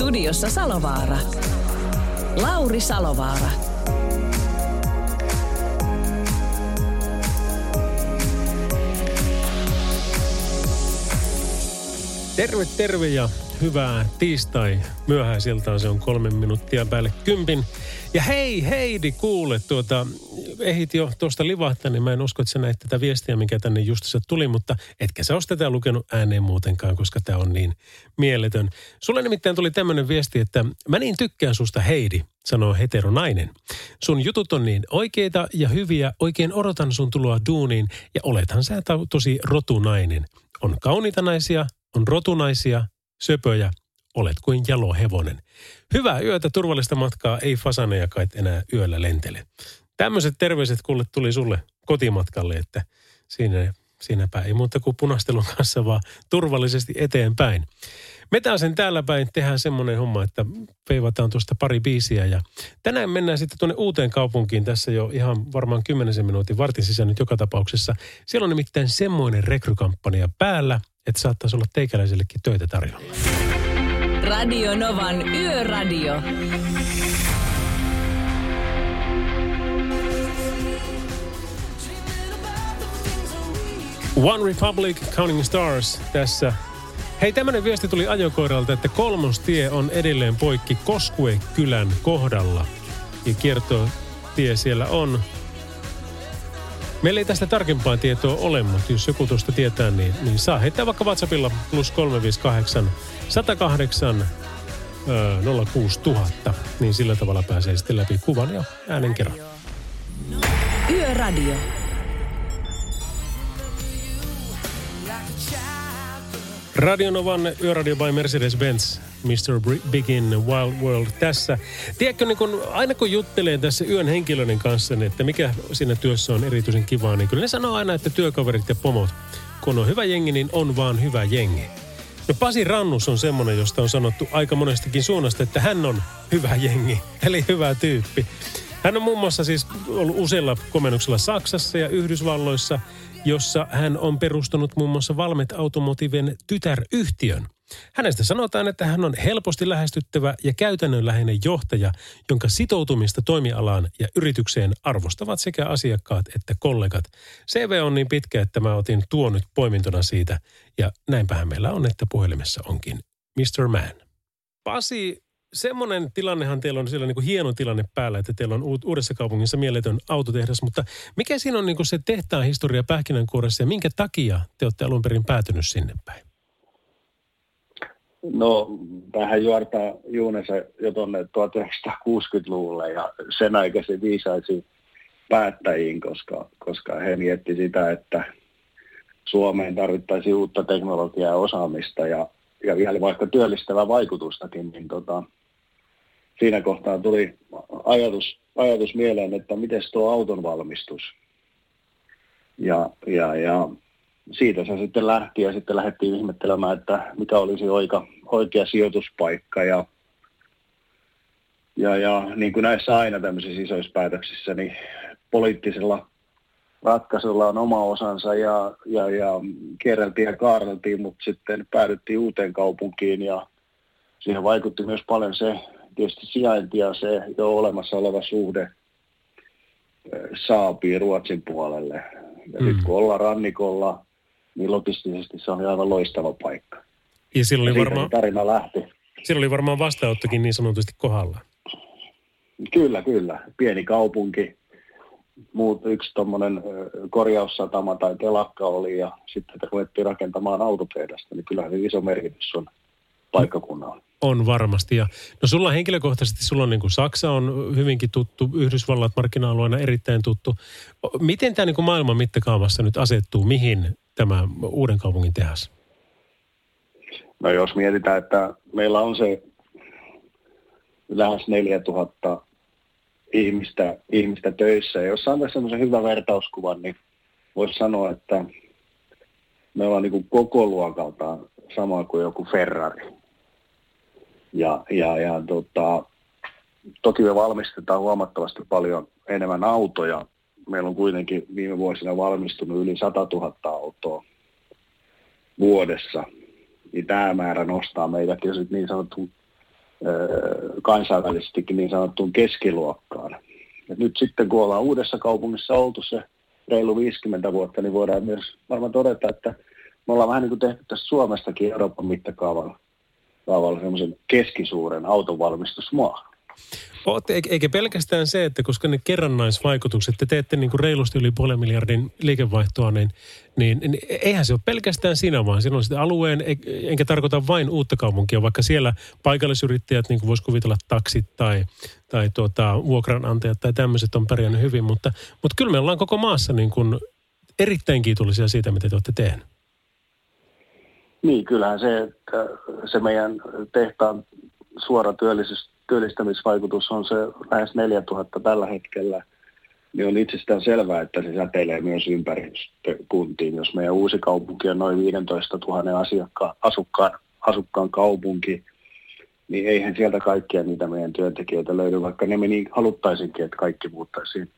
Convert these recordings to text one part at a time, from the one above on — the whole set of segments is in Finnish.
Studiossa Salovaara. Lauri Salovaara. Terve, terve ja hyvää tiistai. Myöhäisiltaan se on kolme minuuttia päälle kympin. Ja hei Heidi, kuule, tuota, ehit jo tuosta livahtaa, niin mä en usko, että sä näit tätä viestiä, mikä tänne justissa tuli, mutta etkä sä ole tätä lukenut ääneen muutenkaan, koska tämä on niin mieletön. Sulle nimittäin tuli tämmöinen viesti, että mä niin tykkään susta Heidi, sanoo heteronainen. Sun jutut on niin oikeita ja hyviä, oikein odotan sun tuloa duuniin ja olethan sä tosi rotunainen. On kauniita naisia, on rotunaisia, söpöjä, olet kuin jalohevonen. Hyvää yötä, turvallista matkaa, ei fasaneja kai enää yöllä lentele. Tämmöiset terveiset kuule tuli sulle kotimatkalle, että siinä, siinäpä ei muuta kuin punastelun kanssa, vaan turvallisesti eteenpäin. Me taas sen täällä päin tehdään semmoinen homma, että peivataan tuosta pari biisiä ja tänään mennään sitten tuonne uuteen kaupunkiin tässä jo ihan varmaan kymmenisen minuutin vartin sisään nyt joka tapauksessa. Siellä on nimittäin semmoinen rekrykampanja päällä, että saattaisi olla teikäläisellekin töitä tarjolla. Radio Novan Yöradio. One Republic, Counting Stars tässä. Hei, tämmöinen viesti tuli ajokoiralta, että kolmostie on edelleen poikki Koskue-kylän kohdalla. Ja kiertotie siellä on. Meillä ei tästä tarkempaa tietoa ole, mutta jos joku tuosta tietää, niin, niin saa heittää vaikka WhatsAppilla plus 358 108 06000, niin sillä tavalla pääsee sitten läpi kuvan ja äänen kerran. Yöradio. Radionovan Yöradio by Mercedes-Benz. Mr. Bigin Wild World tässä. Tiedätkö, niin kun, aina kun juttelee tässä yön henkilöiden kanssa, niin että mikä siinä työssä on erityisen kivaa, niin kyllä ne sanoo aina, että työkaverit ja pomot, kun on hyvä jengi, niin on vaan hyvä jengi. No Pasi Rannus on semmoinen, josta on sanottu aika monestakin suunnasta, että hän on hyvä jengi, eli hyvä tyyppi. Hän on muun muassa siis ollut useilla komennuksilla Saksassa ja Yhdysvalloissa, jossa hän on perustanut muun muassa Valmet Automotiven tytäryhtiön. Hänestä sanotaan, että hän on helposti lähestyttävä ja käytännönläheinen johtaja, jonka sitoutumista toimialaan ja yritykseen arvostavat sekä asiakkaat että kollegat. CV on niin pitkä, että mä otin tuon nyt poimintona siitä ja näinpähän meillä on, että puhelimessa onkin Mr. Man. Pasi, semmoinen tilannehan teillä on siellä niin kuin hieno tilanne päällä, että teillä on uudessa kaupungissa mieletön autotehdas, mutta mikä siinä on niin kuin se tehtaan historia pähkinänkuoressa ja minkä takia te olette alun perin päätynyt sinne päin? No, tähän juortaa juunensa jo tuonne 1960-luvulle ja sen aikaisen viisaisiin päättäjiin, koska, koska he mietti sitä, että Suomeen tarvittaisiin uutta teknologiaa ja osaamista ja, ja vielä vaikka työllistävää vaikutustakin, niin tota, siinä kohtaa tuli ajatus, ajatus mieleen, että miten tuo auton valmistus. Ja, ja, ja siitä se sitten lähti ja sitten lähdettiin ihmettelemään, että mikä olisi oika, oikea sijoituspaikka ja, ja, ja niin kuin näissä aina tämmöisissä isoissa päätöksissä, niin poliittisella ratkaisulla on oma osansa ja, ja, ja kierreltiin ja kaarreltiin, mutta sitten päädyttiin uuteen kaupunkiin ja siihen vaikutti myös paljon se tietysti sijainti ja se jo olemassa oleva suhde saapii Ruotsin puolelle. Ja mm. sitten kun ollaan rannikolla, niin logistisesti se on aivan loistava paikka. Ja silloin oli varmaan, tarina lähti. Silloin oli varmaan vastaanottokin niin sanotusti kohdalla. Kyllä, kyllä. Pieni kaupunki. Muut, yksi tuommoinen korjaussatama tai telakka oli ja sitten ruvettiin rakentamaan autotehdasta, niin kyllähän iso merkitys on paikkakunnalla. On varmasti. Ja, no sulla henkilökohtaisesti, sulla on niin kuin Saksa on hyvinkin tuttu, Yhdysvallat markkina-alueena erittäin tuttu. Miten tämä niin kuin maailman mittakaavassa nyt asettuu, mihin tämä uuden kaupungin tehas? No jos mietitään, että meillä on se lähes 4000 ihmistä, ihmistä töissä. Ja jos saan semmoisen hyvän vertauskuvan, niin voisi sanoa, että me ollaan niin koko luokaltaan sama kuin joku Ferrari. Ja, ja, ja tota, toki me valmistetaan huomattavasti paljon enemmän autoja. Meillä on kuitenkin viime vuosina valmistunut yli 100 000 autoa vuodessa. Niin tämä määrä nostaa meidät jo niin sanottuun kansainvälisestikin niin sanottuun keskiluokkaan. Ja nyt sitten kun ollaan uudessa kaupungissa oltu se reilu 50 vuotta, niin voidaan myös varmaan todeta, että me ollaan vähän niin kuin tehty tässä Suomestakin Euroopan mittakaavalla kaavalla semmoisen keskisuuren autonvalmistusmaa. Oot, eikä pelkästään se, että koska ne kerrannaisvaikutukset, te teette niin kuin reilusti yli puolen miljardin liikevaihtoa, niin, niin, niin eihän se ole pelkästään sinä, vaan siinä on sitten alueen, enkä tarkoita vain uutta kaupunkia, vaikka siellä paikallisyrittäjät, niin kuin voisi kuvitella taksit tai, tai tuota, vuokranantajat tai tämmöiset on pärjännyt hyvin, mutta, mutta kyllä me ollaan koko maassa niin kuin erittäin kiitollisia siitä, mitä te olette tehneet. Niin, kyllähän se, että se meidän tehtaan suora työllisyys, työllistämisvaikutus on se lähes 4000 tällä hetkellä, niin on itsestään selvää, että se säteilee myös ympäristökuntiin. Jos meidän uusi kaupunki on noin 15 000 asiakkaan, asukkaan, asukkaan kaupunki, niin eihän sieltä kaikkia niitä meidän työntekijöitä löydy, vaikka ne me niin haluttaisinkin, että kaikki muuttaisiin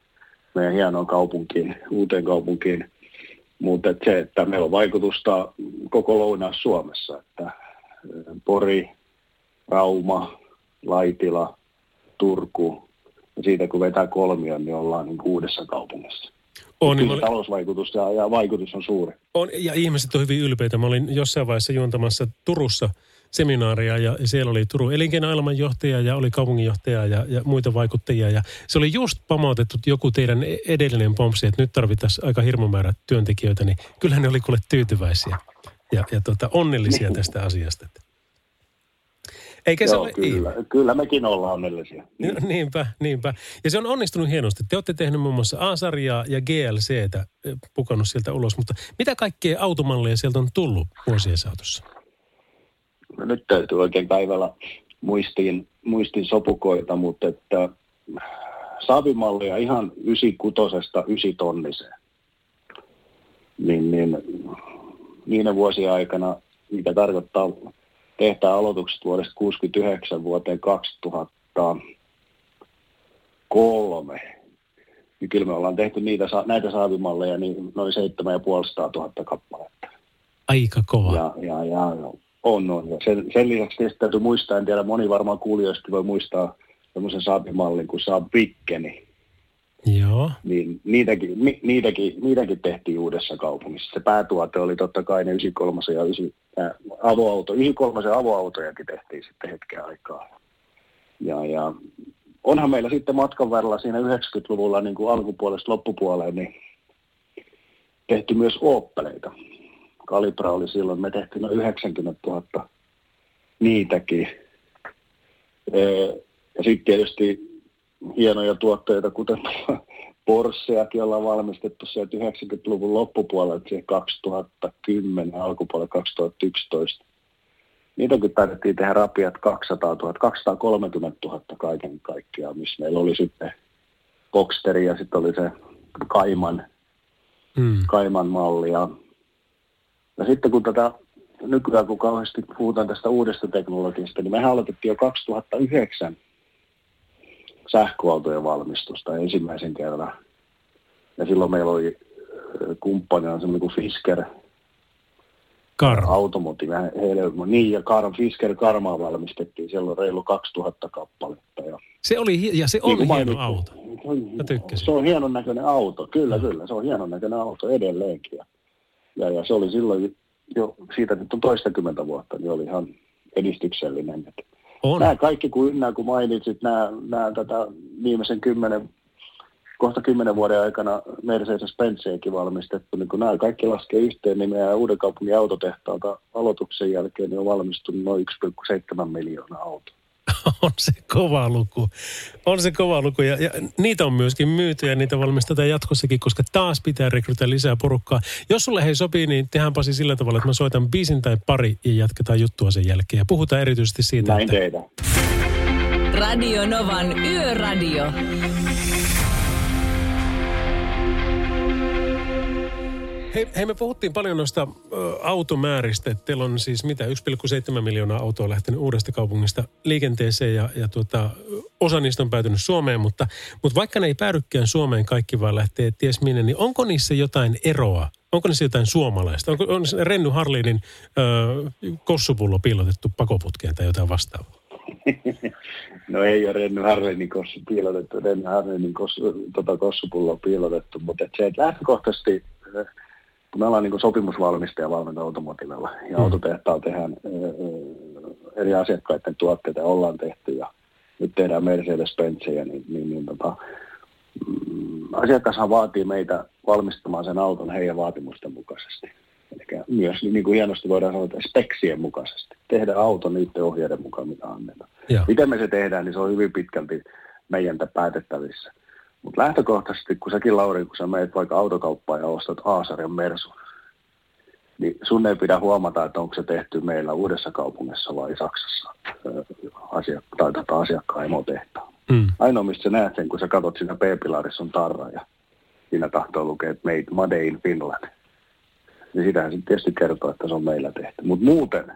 meidän hienoon kaupunkiin, uuteen kaupunkiin. Mutta et se, että meillä on vaikutusta koko Lounais-Suomessa, että Pori, Rauma, Laitila, Turku, ja siitä kun vetää kolmion, niin ollaan niin uudessa kaupungissa. On, niin oli... talousvaikutus ja, ja vaikutus on suuri. On, ja ihmiset on hyvin ylpeitä. Mä olin jossain vaiheessa juontamassa Turussa seminaaria ja siellä oli Turun elinkeinoelämän johtaja ja oli kaupunginjohtaja ja, ja muita vaikuttajia. Ja se oli just pamautettu joku teidän e- edellinen pompsi, että nyt tarvittaisiin aika hirmu määrä työntekijöitä, niin kyllähän ne oli kuule tyytyväisiä ja, ja tota, onnellisia niin. tästä asiasta. Eikä Joo, se ole, kyllä. Ei. kyllä mekin ollaan onnellisia. Niin. Niinpä, niinpä. Ja se on onnistunut hienosti. Te olette tehneet muun muassa A-sarjaa ja GLCtä eh, pukannut sieltä ulos, mutta mitä kaikkea automalleja sieltä on tullut vuosien saatossa? No nyt täytyy oikein päivällä muistiin, muistin sopukoita, mutta että saavimallia ihan 96 9 tonniseen. Niin, niin niinä vuosien aikana, mikä tarkoittaa tehtaan aloitukset vuodesta 1969 vuoteen 2003, niin kyllä me ollaan tehty niitä, näitä saavimalleja niin noin 7500 000 kappaletta. Aika kova. Ja, ja, ja on, on. Ja sen, sen lisäksi täytyy muistaa, en tiedä, moni varmaan kuulijoista voi muistaa semmoisen saapimallin kuin Saab Vikkeni. Joo. Niin niitäkin, ni, niitäkin, niitäkin tehtiin uudessa kaupungissa. Se päätuote oli totta kai ne 93 ja 9, äh, avoauto. 93 avoautojakin tehtiin sitten hetken aikaa. Ja, ja onhan meillä sitten matkan varrella siinä 90-luvulla niin kuin alkupuolesta loppupuoleen niin tehty myös ooppeleita. Kalibra oli silloin, me tehtiin noin 90 000 niitäkin. Ja sitten tietysti hienoja tuotteita, kuten Porscheakin ollaan valmistettu sieltä 90-luvun loppupuolella, siihen 2010, alkupuolella 2011. Niitäkin päätettiin tehdä rapiat 200 000, 230 000 kaiken kaikkiaan, missä meillä oli sitten Boxsteri ja sitten oli se Kaiman, mm. Kaiman malli. Ja, ja sitten kun tätä nykyään kun kauheasti puhutaan tästä uudesta teknologiasta, niin mehän aloitettiin jo 2009 sähköautojen valmistusta ensimmäisen kerran. Ja silloin meillä oli kumppanina semmoinen kuin Fisker, Kar. Automotive, heille, niin ja Kar, Fisker Karmaa valmistettiin, siellä on reilu 2000 kappaletta. Ja, se oli, ja se on niin hieno auto. Mä tykkäsin. Se on hienon näköinen auto, kyllä, no. kyllä, se on hienon näköinen auto edelleenkin. Ja, ja, se oli silloin jo, siitä nyt on toistakymmentä vuotta, niin oli ihan edistyksellinen. Että on. Nämä kaikki, kun ynnää, kun mainitsit, nämä, nämä tätä viimeisen kymmenen, kohta kymmenen vuoden aikana Mercedes-Benziäkin valmistettu, niin kun nämä kaikki laskee yhteen, niin meidän uuden kaupungin autotehtaalta aloituksen jälkeen niin on valmistunut noin 1,7 miljoonaa autoa. on se kova luku. On se kova luku ja, ja niitä on myöskin myyty ja niitä valmistetaan jatkossakin, koska taas pitää rekrytä lisää porukkaa. Jos sulle hei sopii, niin tehdään Pasi sillä tavalla, että mä soitan biisin tai pari ja jatketaan juttua sen jälkeen. Ja puhutaan erityisesti siitä, Näin että... Tehdään. Radio Novan Yöradio. Hei, hei, me puhuttiin paljon noista ö, automääristä. Teillä on siis mitä, 1,7 miljoonaa autoa lähtenyt uudesta kaupungista liikenteeseen ja, ja tuota, osa niistä on päätynyt Suomeen, mutta, mutta vaikka ne ei päädykään Suomeen kaikki vaan lähtee ties minne, niin onko niissä jotain eroa? Onko niissä jotain suomalaista? Onko on Renny Harlinin kossupullo piilotettu pakoputkeen tai jotain vastaavaa? No ei ole Renny Harlinin kossu piilotettu, Renny Harlinin kossu, tota kossupullo piilotettu, mutta se, että lähtökohtaisesti kun me ollaan niin sopimusvalmistaja valmenta automotivella ja mm. autotehtaalla tehdään ää, eri asiakkaiden tuotteita ollaan tehty ja nyt tehdään Mercedes-Benzejä, niin, niin, niin tota, mm, asiakashan vaatii meitä valmistamaan sen auton heidän vaatimusten mukaisesti. Eli myös niin kuin hienosti voidaan sanoa, että speksien mukaisesti. Tehdään auto niiden ohjeiden mukaan, mitä annetaan. Joo. Miten me se tehdään, niin se on hyvin pitkälti meidän päätettävissä. Mutta lähtökohtaisesti, kun säkin Lauri, kun sä meet vaikka autokauppaan ja ostat A-sarjan Mersun, niin sun ei pidä huomata, että onko se tehty meillä uudessa kaupungissa vai Saksassa asiak- tai tätä asiakkaan emotehtaan. Mm. Ainoa, mistä sä näet sen, kun sä katsot siinä P-pilarissa on tarra ja siinä tahtoo lukea, että made, made in Finland. Niin sitähän se tietysti kertoo, että se on meillä tehty. Mutta muuten,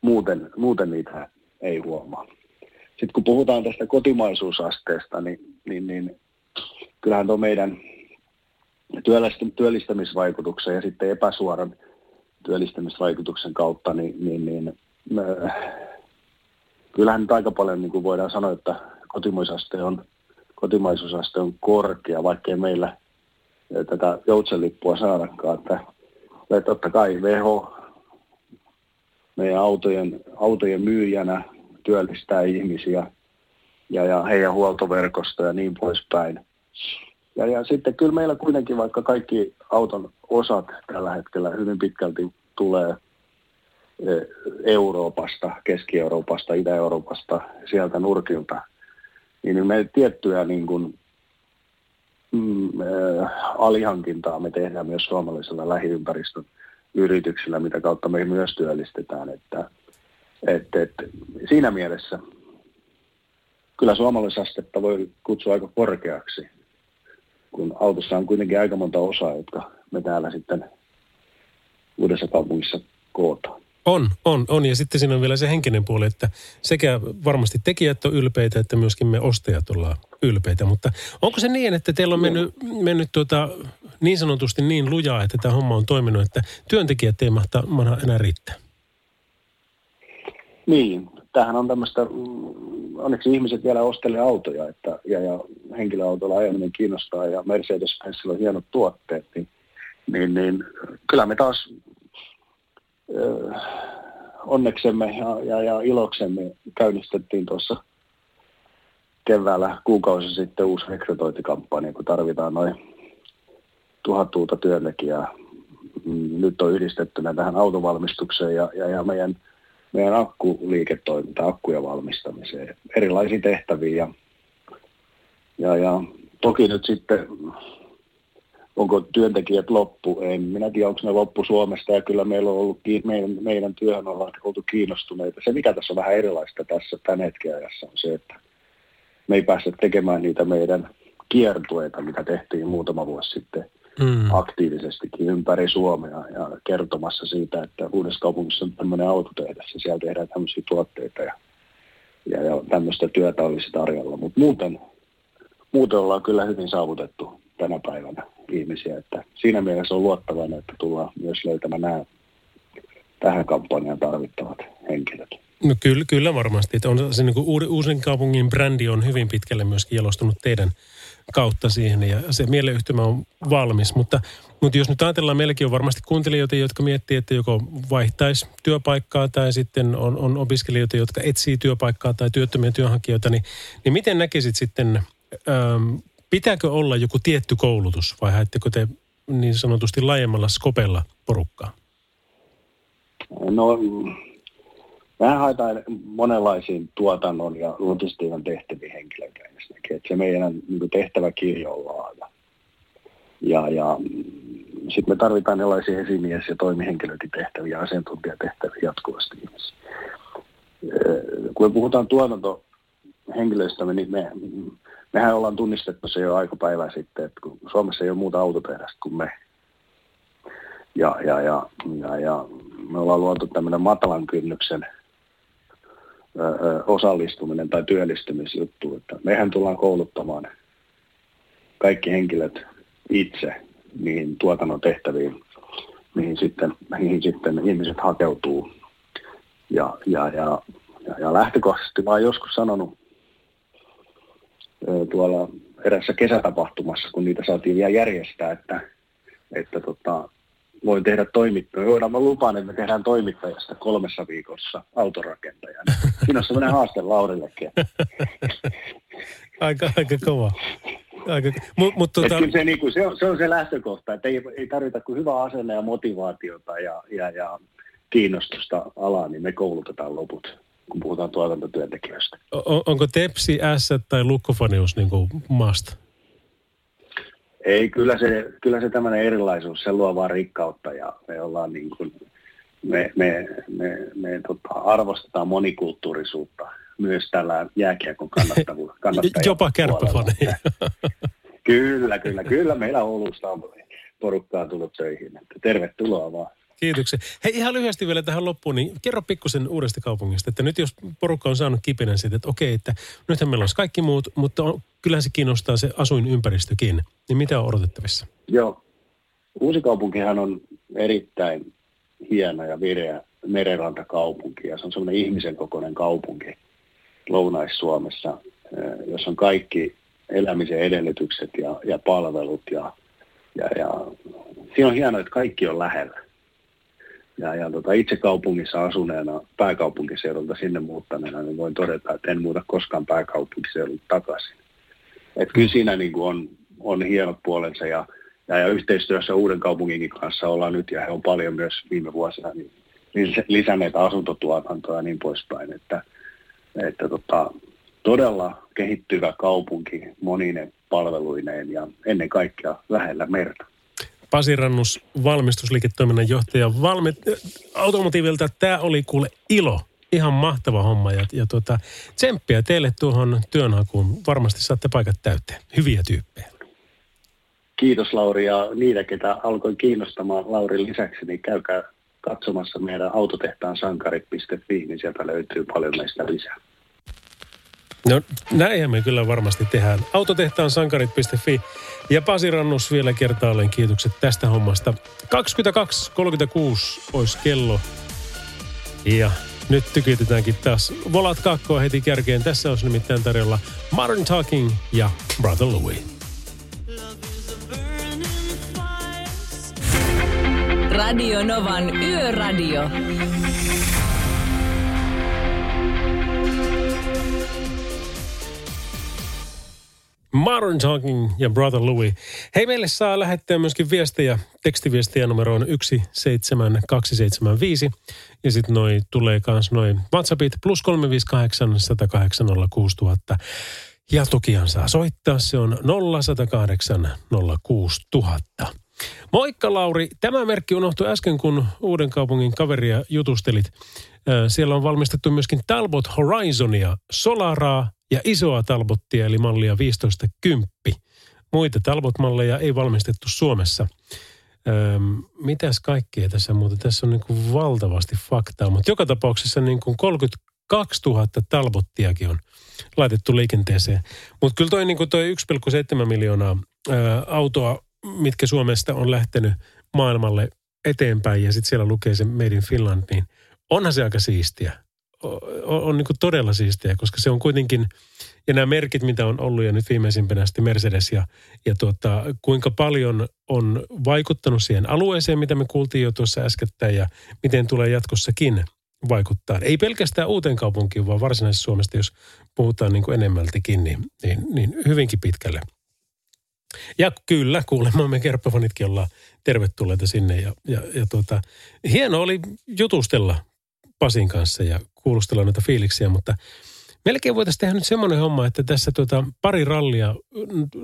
muuten, muuten niitä ei huomaa. Sitten kun puhutaan tästä kotimaisuusasteesta, niin, niin, niin kyllähän tuo meidän työllistämisvaikutuksen ja sitten epäsuoran työllistämisvaikutuksen kautta, niin, niin, niin äh, kyllähän nyt aika paljon niin kuin voidaan sanoa, että kotimaisuusaste on, kotimaisuusaste on korkea, vaikkei meillä tätä joutselippua saadakaan. Että, että totta kai WHO meidän autojen, autojen myyjänä työllistää ihmisiä ja, ja heidän huoltoverkosto ja niin poispäin. Ja, ja sitten kyllä meillä kuitenkin, vaikka kaikki auton osat tällä hetkellä hyvin pitkälti tulee e, Euroopasta, Keski-Euroopasta, Itä-Euroopasta, sieltä nurkilta, niin me tiettyjä niin kuin, mm, äh, alihankintaa me tehdään myös suomalaisella lähiympäristön yrityksillä, mitä kautta me myös työllistetään. Että, et, et, siinä mielessä kyllä suomalaisastetta voi kutsua aika korkeaksi kun autossa on kuitenkin aika monta osaa, jotka me täällä sitten uudessa kaupungissa kootaan. On, on, on. Ja sitten siinä on vielä se henkinen puoli, että sekä varmasti tekijät on ylpeitä, että myöskin me ostajat ollaan ylpeitä. Mutta onko se niin, että teillä on mennyt, mennyt tuota, niin sanotusti niin lujaa, että tämä homma on toiminut, että työntekijät ei mahta, mahta enää riittää? Niin, tämähän on tämmöistä, mm, onneksi ihmiset vielä ostelee autoja, että, ja, ja henkilöautolla ajaminen kiinnostaa, ja Mercedes-Benzillä on hienot tuotteet, niin, niin, niin kyllä me taas äh, onneksemme ja, ja, ja iloksemme käynnistettiin tuossa keväällä kuukausi sitten uusi rekrytointikampanja, kun tarvitaan noin tuhat uutta työntekijää. Mm, nyt on yhdistettynä tähän autovalmistukseen ja, ja, ja meidän – meidän akkuliiketoiminta, akkuja valmistamiseen, erilaisiin tehtäviin. Ja, ja, ja toki nyt sitten, onko työntekijät loppu, en minä tiedä, onko ne loppu Suomesta, ja kyllä meillä on ollut, meidän, meidän työhön ollaan oltu kiinnostuneita. Se, mikä tässä on vähän erilaista tässä tämän hetken ajassa, on se, että me ei päästä tekemään niitä meidän kiertueita, mitä tehtiin muutama vuosi sitten mm. aktiivisestikin ympäri Suomea ja kertomassa siitä, että uudessa kaupungissa on tämmöinen autotehdas ja siellä tehdään tämmöisiä tuotteita ja, ja, ja tämmöistä työtä olisi tarjolla. Mutta muuten, muuten ollaan kyllä hyvin saavutettu tänä päivänä ihmisiä, että siinä mielessä on luottavainen, että tullaan myös löytämään nämä tähän kampanjaan tarvittavat henkilöt. No kyllä, kyllä varmasti. Että on se niin kuin uusin kaupungin brändi on hyvin pitkälle myöskin jalostunut teidän kautta siihen ja se mieleyhtymä on valmis. Mutta, mutta jos nyt ajatellaan, meilläkin on varmasti kuuntelijoita, jotka miettii, että joko vaihtaisi työpaikkaa tai sitten on, on opiskelijoita, jotka etsii työpaikkaa tai työttömiä työnhakijoita, niin, niin miten näkisit sitten, ähm, pitääkö olla joku tietty koulutus vai haetteko te niin sanotusti laajemmalla skopella porukkaa? No Mehän haetaan monenlaisiin tuotannon ja logistiikan tehtäviin henkilöitä ensinnäkin. Että se meidän niin tehtäväkirjo on laaja. Ja, ja sitten me tarvitaan erilaisia esimies- ja toimihenkilöiden tehtäviä, asiantuntijatehtäviä jatkuvasti Kun me puhutaan tuotanto, henkilöstömme, niin me, mehän ollaan tunnistettu se jo aika päivää sitten, että kun Suomessa ei ole muuta autotehdasta kuin me. Ja, ja, ja, ja, ja me ollaan luotu tämmöinen matalan kynnyksen osallistuminen tai työllistymisjuttu, että mehän tullaan kouluttamaan kaikki henkilöt itse niihin tuotannon tehtäviin, mihin sitten, mihin sitten ihmiset hakeutuu. Ja, ja, ja, ja, ja lähtökohtaisesti mä oon joskus sanonut tuolla erässä kesätapahtumassa, kun niitä saatiin vielä järjestää, että, että tota, voin tehdä toimittaja. Voidaan mä lupaan, että me tehdään toimittajasta kolmessa viikossa autorakentajana. Siinä on sellainen haaste Laurillekin. aika, aika kova. Aika, mut, mut, tota... se, niin kuin, se, on, se, on, se lähtökohta, että ei, ei tarvita kuin hyvää asenne ja motivaatiota ja, ja, ja kiinnostusta alaa, niin me koulutetaan loput kun puhutaan tuotantotyöntekijöistä. On, onko Tepsi, S tai Lukkofanius niin kuin must? Ei, kyllä se, kyllä se tämmöinen erilaisuus, se luo vaan rikkautta ja me ollaan niin kuin, me, me, me, me tota, arvostetaan monikulttuurisuutta myös tällä jääkiekon kannattavuudella. Jopa kärppäfaneja. kyllä, kyllä, kyllä. Meillä Oulusta on porukkaa tullut töihin. Tervetuloa vaan. Kiitoksia. Hei ihan lyhyesti vielä tähän loppuun, niin kerro pikkusen uudesta kaupungista, että nyt jos porukka on saanut kipinän siitä, että okei, että nythän meillä olisi kaikki muut, mutta on, kyllähän se kiinnostaa se asuinympäristökin, niin mitä on odotettavissa? Joo, uusi kaupunkihan on erittäin hieno ja vireä merenrantakaupunki ja se on semmoinen ihmisen kokoinen kaupunki Lounais-Suomessa, eh, jossa on kaikki elämisen edellytykset ja, ja palvelut ja, ja, ja siinä on hienoa, että kaikki on lähellä ja, ja tota, itse kaupungissa asuneena pääkaupunkiseudulta sinne muuttaneena, niin voin todeta, että en muuta koskaan pääkaupunkiseudulta takaisin. Et kyllä siinä niin kuin on, on hienot puolensa ja, ja, ja yhteistyössä uuden kaupunginkin kanssa ollaan nyt ja he on paljon myös viime vuosina niin lisänneet asuntotuotantoa ja niin poispäin. Että, että tota, todella kehittyvä kaupunki monine palveluineen ja ennen kaikkea lähellä merta. Pasi Rannus, valmistusliiketoiminnan johtaja valmi- Automotiivilta. Tämä oli kuule ilo. Ihan mahtava homma ja, ja tuota, tsemppiä teille tuohon työnhakuun. Varmasti saatte paikat täyteen. Hyviä tyyppejä. Kiitos Lauri ja niitä, ketä alkoi kiinnostamaan Laurin lisäksi, niin käykää katsomassa meidän autotehtaan sankarit.fi, niin sieltä löytyy paljon meistä lisää. No näinhän me kyllä varmasti tehdään. Autotehtaan sankarit.fi ja Pasi Rannus vielä kertaalleen kiitokset tästä hommasta. 22.36 olisi kello. Ja nyt tykitytäänkin taas Volat kakkoa heti kärkeen. Tässä olisi nimittäin tarjolla Modern Talking ja Brother Louis. Radio Novan Yöradio. Modern Talking ja Brother Louis. Hei, meille saa lähettää myöskin viestejä, tekstiviestejä numeroon 17275. Ja sitten noi tulee kans noin WhatsAppit plus 358 108 06000. Ja tokihan saa soittaa, se on 0108 06000. Moikka Lauri, tämä merkki unohtui äsken, kun Uuden kaupungin kaveria jutustelit. Siellä on valmistettu myöskin Talbot Horizonia, Solaraa ja isoa Talbottia eli mallia 1510. Muita Talbot-malleja ei valmistettu Suomessa. Öm, mitäs kaikkea tässä muuten? Tässä on niin kuin valtavasti faktaa, mutta joka tapauksessa niin kuin 32 000 Talbottiakin on laitettu liikenteeseen. Mutta kyllä toi, niin kuin toi 1,7 miljoonaa ö, autoa, mitkä Suomesta on lähtenyt maailmalle eteenpäin ja sitten siellä lukee se Made in Finland, niin onhan se aika siistiä on, on niin todella siistiä, koska se on kuitenkin, ja nämä merkit, mitä on ollut ja nyt viimeisimpänä sitten Mercedes ja, ja tuota, kuinka paljon on vaikuttanut siihen alueeseen, mitä me kuultiin jo tuossa äskettäin ja miten tulee jatkossakin vaikuttaa. Ei pelkästään uuteen kaupunkiin, vaan varsinaisessa Suomesta, jos puhutaan niin enemmältikin, niin, niin, niin hyvinkin pitkälle. Ja kyllä, kuulemma me kerppafanitkin ollaan tervetulleita sinne. Ja, ja, ja tuota, hieno oli jutustella Pasin kanssa ja kuulustella noita fiiliksiä, mutta melkein voitaisiin tehdä nyt semmoinen homma, että tässä tuota pari rallia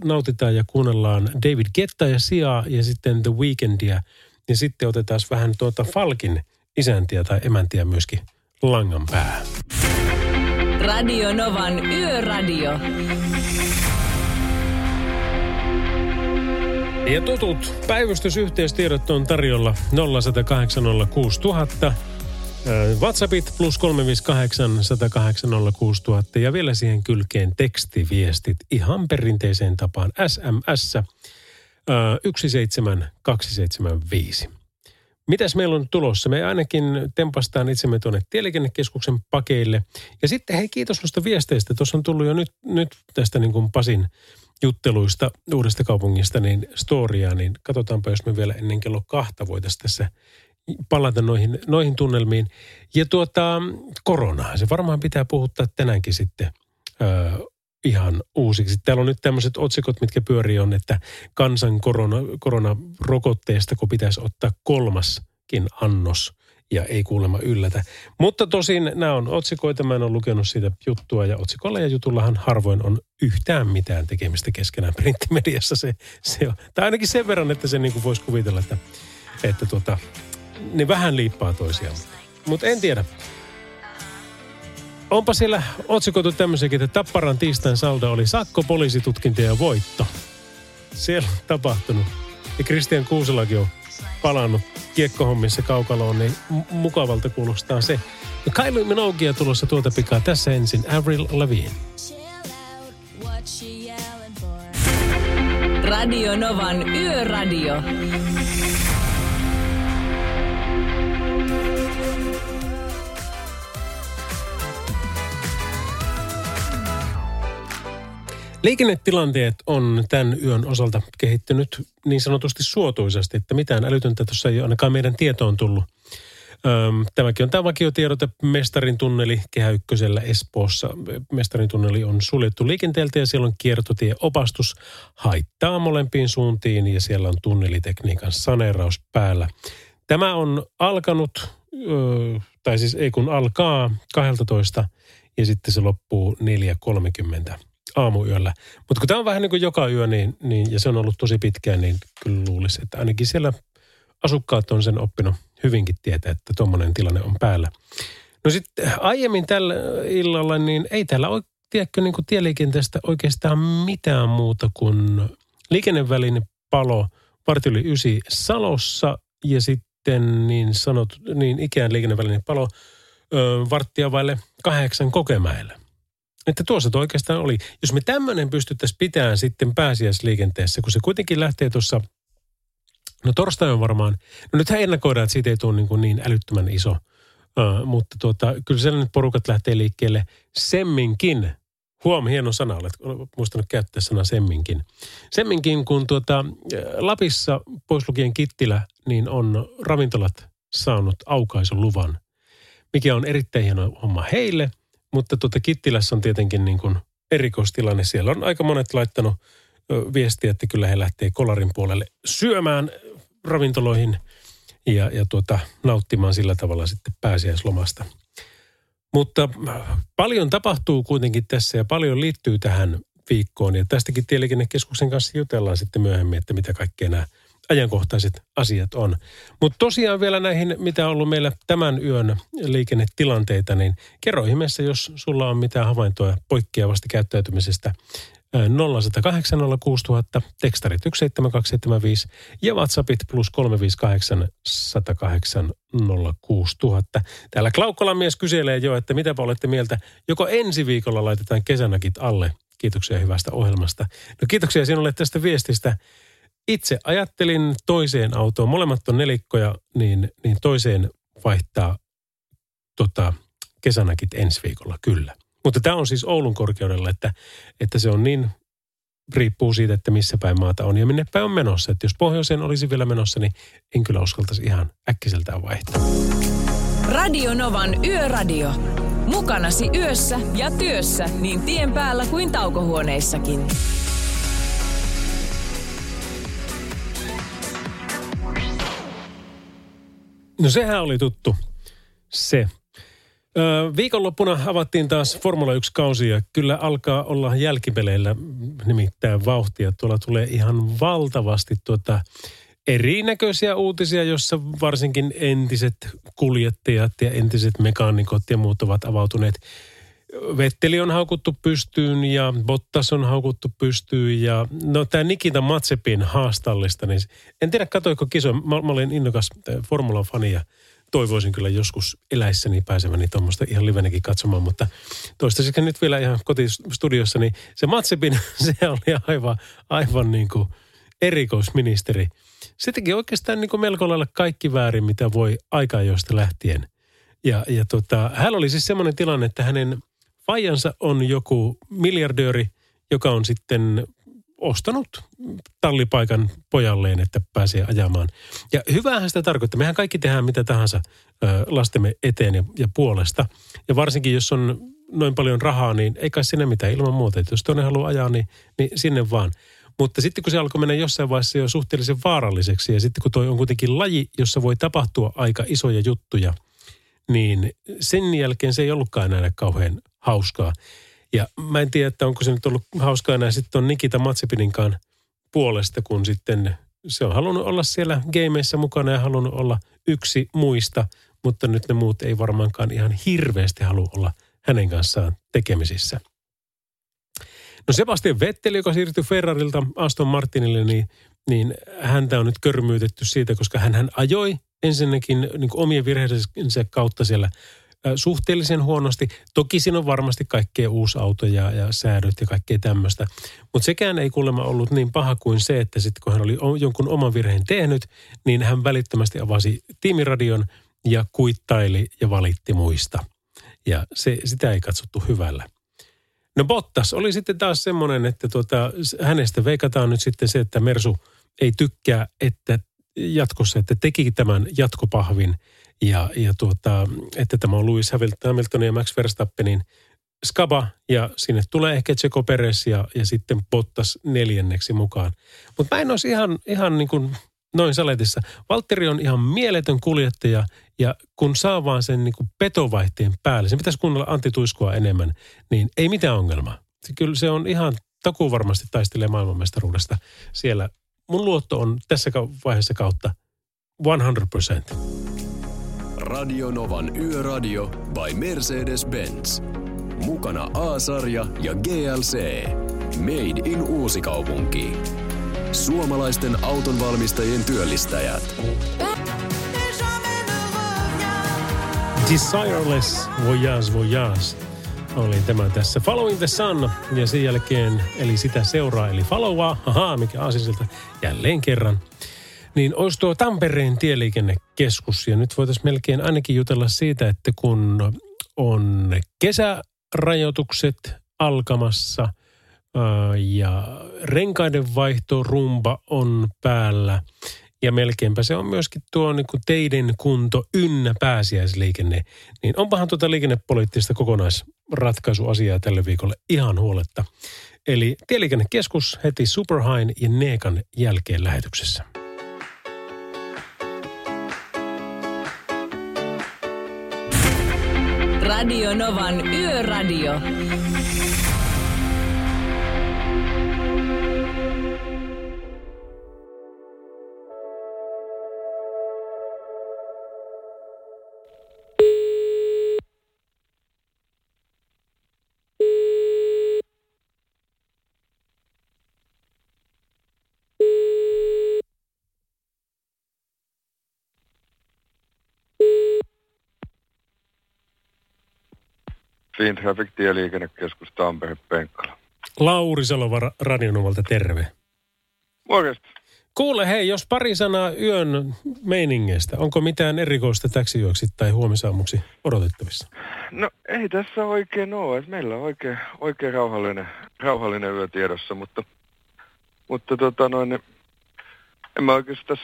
nautitaan ja kuunnellaan David Getta ja Sia ja sitten The Weekendia. Ja sitten otetaan vähän tuota Falkin isäntiä tai emäntiä myöskin langan päähän. Radio Novan Yöradio. Ja tutut päivystysyhteistiedot on tarjolla 0806000. WhatsAppit plus 358 108 06000 ja vielä siihen kylkeen tekstiviestit ihan perinteiseen tapaan SMS 17275. Mitäs meillä on tulossa? Me ainakin tempastaan itsemme tuonne Tieliikennekeskuksen pakeille. Ja sitten hei, kiitos noista viesteistä. Tuossa on tullut jo nyt, nyt tästä niin kuin Pasin jutteluista uudesta kaupungista niin storia, niin katsotaanpa, jos me vielä ennen kello kahta voitaisiin tässä palata noihin, noihin tunnelmiin. Ja tuota, koronaa, se varmaan pitää puhuttaa tänäänkin sitten öö, ihan uusiksi. Täällä on nyt tämmöiset otsikot, mitkä pyörii on, että kansan korona, koronarokotteesta, kun pitäisi ottaa kolmaskin annos ja ei kuulemma yllätä. Mutta tosin nämä on otsikoita, mä en ole lukenut siitä juttua ja otsikolla ja jutullahan harvoin on yhtään mitään tekemistä keskenään printtimediassa se, se on. Tai ainakin sen verran, että se niin voisi kuvitella, että, että tuota, ne vähän liippaa toisiaan. Mutta en tiedä. Onpa siellä otsikoitu tämmöisenkin, että Tapparan tiistain saldo oli sakko, poliisitutkinta ja voitto. Siellä on tapahtunut. Ja Kristian Kuuselakin on palannut kiekkohommissa kaukaloon, niin m- mukavalta kuulostaa se. Ja Kylie Minoguea tulossa tuota pikaa. Tässä ensin Avril Lavigne. Radio Novan Yöradio. Liikennetilanteet on tämän yön osalta kehittynyt niin sanotusti suotuisasti, että mitään älytöntä tuossa ei ainakaan meidän tietoon tullut. Öm, tämäkin on tämä vakiotiedote Mestarin tunneli Kehä Ykkösellä Espoossa. Mestarin tunneli on suljettu liikenteeltä ja siellä on kiertotieopastus haittaa molempiin suuntiin ja siellä on tunnelitekniikan saneeraus päällä. Tämä on alkanut, ö, tai siis ei kun alkaa 12 ja sitten se loppuu 4.30 aamuyöllä. Mutta kun tämä on vähän niin kuin joka yö niin, niin, ja se on ollut tosi pitkään, niin kyllä luulisi, että ainakin siellä asukkaat on sen oppinut hyvinkin tietää, että tuommoinen tilanne on päällä. No sitten aiemmin tällä illalla, niin ei täällä ole, tiedätkö, niin kuin tieliikenteestä oikeastaan mitään muuta kuin liikennevälinen palo vartili ysi Salossa ja sitten niin sanot, niin ikään liikennevälinen palo ö, varttia vaille kahdeksan kokemäellä. Että tuossa toi oikeastaan oli. Jos me tämmöinen pystyttäisiin pitämään sitten pääsiäisliikenteessä, kun se kuitenkin lähtee tuossa, no torstai on varmaan, no nythän ennakoidaan, että siitä ei tule niin, kuin niin älyttömän iso, uh, mutta tuota, kyllä siellä nyt porukat lähtee liikkeelle semminkin, Huom, hieno sana, olet muistanut käyttää sana semminkin. Semminkin, kun tuota, Lapissa, pois lukien Kittilä, niin on ravintolat saanut aukaisuluvan, mikä on erittäin hieno homma heille – mutta tuota Kittilässä on tietenkin niin kuin erikoistilanne. Siellä on aika monet laittanut viestiä, että kyllä he lähtee kolarin puolelle syömään ravintoloihin ja, ja tuota, nauttimaan sillä tavalla sitten pääsiäislomasta. Mutta paljon tapahtuu kuitenkin tässä ja paljon liittyy tähän viikkoon. Ja tästäkin Tieliikennekeskuksen kanssa jutellaan sitten myöhemmin, että mitä kaikkea nämä ajankohtaiset asiat on. Mutta tosiaan vielä näihin, mitä on ollut meillä tämän yön liikennetilanteita, niin kerro ihmeessä, jos sulla on mitään havaintoa poikkeavasti käyttäytymisestä. 0108 06000, tekstarit 17275 ja WhatsAppit plus 358 108 06000. Täällä Klaukkolan mies kyselee jo, että mitä olette mieltä, joko ensi viikolla laitetaan kesänäkit alle. Kiitoksia hyvästä ohjelmasta. No kiitoksia sinulle tästä viestistä itse ajattelin toiseen autoon, molemmat on nelikkoja, niin, niin toiseen vaihtaa tota, kesänäkit ensi viikolla, kyllä. Mutta tämä on siis Oulun korkeudella, että, että se on niin, riippuu siitä, että missä päin maata on ja minne päin on menossa. Että jos pohjoiseen olisi vielä menossa, niin en kyllä uskaltaisi ihan äkkiseltään vaihtaa. Radio Novan Yöradio. Mukanasi yössä ja työssä niin tien päällä kuin taukohuoneissakin. No sehän oli tuttu se. Öö, viikonloppuna avattiin taas Formula 1-kausi ja kyllä alkaa olla jälkipeleillä nimittäin vauhtia. Tuolla tulee ihan valtavasti tuota erinäköisiä uutisia, jossa varsinkin entiset kuljettajat ja entiset mekaanikot ja muut ovat avautuneet Vetteli on haukuttu pystyyn ja Bottas on haukuttu pystyyn ja no tämä Nikita Matsepin haastallista, niin en tiedä katoiko kisoja. Mä, mä olin innokas Formulan fani ja toivoisin kyllä joskus eläissäni pääseväni tuommoista ihan livenäkin katsomaan, mutta toistaiseksi nyt vielä ihan kotistudiossa, niin se Matsepin, se oli aivan, aivan niin kuin erikoisministeri. Se teki oikeastaan niin kuin melko lailla kaikki väärin, mitä voi aikaa joista lähtien. Ja, ja tota, hän oli siis semmoinen tilanne, että hänen faijansa on joku miljardööri, joka on sitten ostanut tallipaikan pojalleen, että pääsee ajamaan. Ja hyvähän sitä tarkoittaa. Mehän kaikki tehdään mitä tahansa lastemme eteen ja, ja puolesta. Ja varsinkin jos on noin paljon rahaa, niin ei kai sinne mitään ilman muuta. Että jos toinen haluaa ajaa, niin, niin sinne vaan. Mutta sitten kun se alkoi mennä jossain vaiheessa jo suhteellisen vaaralliseksi ja sitten kun toi on kuitenkin laji, jossa voi tapahtua aika isoja juttuja, niin sen jälkeen se ei ollutkaan enää kauhean hauskaa. Ja mä en tiedä, että onko se nyt ollut hauskaa enää sitten on Nikita Matsipininkaan puolesta, kun sitten se on halunnut olla siellä gameissa mukana ja halunnut olla yksi muista, mutta nyt ne muut ei varmaankaan ihan hirveästi halua olla hänen kanssaan tekemisissä. No Sebastian Vettel, joka siirtyi Ferrarilta Aston Martinille, niin, niin häntä on nyt körmyytetty siitä, koska hän ajoi ensinnäkin niin omien virheidensä kautta siellä suhteellisen huonosti. Toki siinä on varmasti kaikkea uusautoja ja säädöt ja kaikkea tämmöistä. Mutta sekään ei kuulemma ollut niin paha kuin se, että sitten kun hän oli jonkun oman virheen tehnyt, niin hän välittömästi avasi tiimiradion ja kuittaili ja valitti muista. Ja se, sitä ei katsottu hyvällä. No Bottas oli sitten taas semmoinen, että tuota, hänestä veikataan nyt sitten se, että Mersu ei tykkää, että jatkossa, että teki tämän jatkopahvin ja, ja tuota, että tämä on Lewis Hamilton ja Max Verstappenin skaba ja sinne tulee ehkä Tseko Peres ja, ja sitten Bottas neljänneksi mukaan. Mutta mä en olisi ihan, ihan niin kuin noin saletissa. Valtteri on ihan mieletön kuljettaja ja kun saa vaan sen niin kuin petovaihteen päälle, se pitäisi kuunnella Antti Tuiskua enemmän, niin ei mitään ongelmaa. Kyllä se on ihan takuu varmasti taistelee maailmanmestaruudesta siellä. Mun luotto on tässä vaiheessa kautta 100%. Radio Novan Yöradio by Mercedes-Benz. Mukana A-sarja ja GLC. Made in Uusikaupunki. Suomalaisten autonvalmistajien työllistäjät. Desireless Voyage Voyage oli tämä tässä. Following the Sun ja sen jälkeen, eli sitä seuraa, eli followaa, ahaa, mikä aasisilta jälleen kerran. Niin olisi tuo Tampereen tieliikennekeskus ja nyt voitaisiin melkein ainakin jutella siitä, että kun on kesärajoitukset alkamassa – ja renkaiden vaihto rumba on päällä. Ja melkeinpä se on myöskin tuo niin kuin teiden kunto ynnä pääsiäisliikenne. Niin onpahan tuota liikennepoliittista kokonaisratkaisuasiaa tälle viikolle ihan huoletta. Eli Tieliikennekeskus heti Superhain ja Neekan jälkeen lähetyksessä. Radio Novan Yöradio. Fin Traffic Tieliikennekeskus Tampere Penkkala. Lauri Salova Radionovalta, terve. Morjesta. Kuule hei, jos pari sanaa yön meiningeistä, onko mitään erikoista täksi yöksi tai huomisaamuksi odotettavissa? No ei tässä oikein ole. Meillä on oikein, oikein rauhallinen, rauhallinen yö tiedossa, mutta, mutta tota noin, en mä oikeastaan,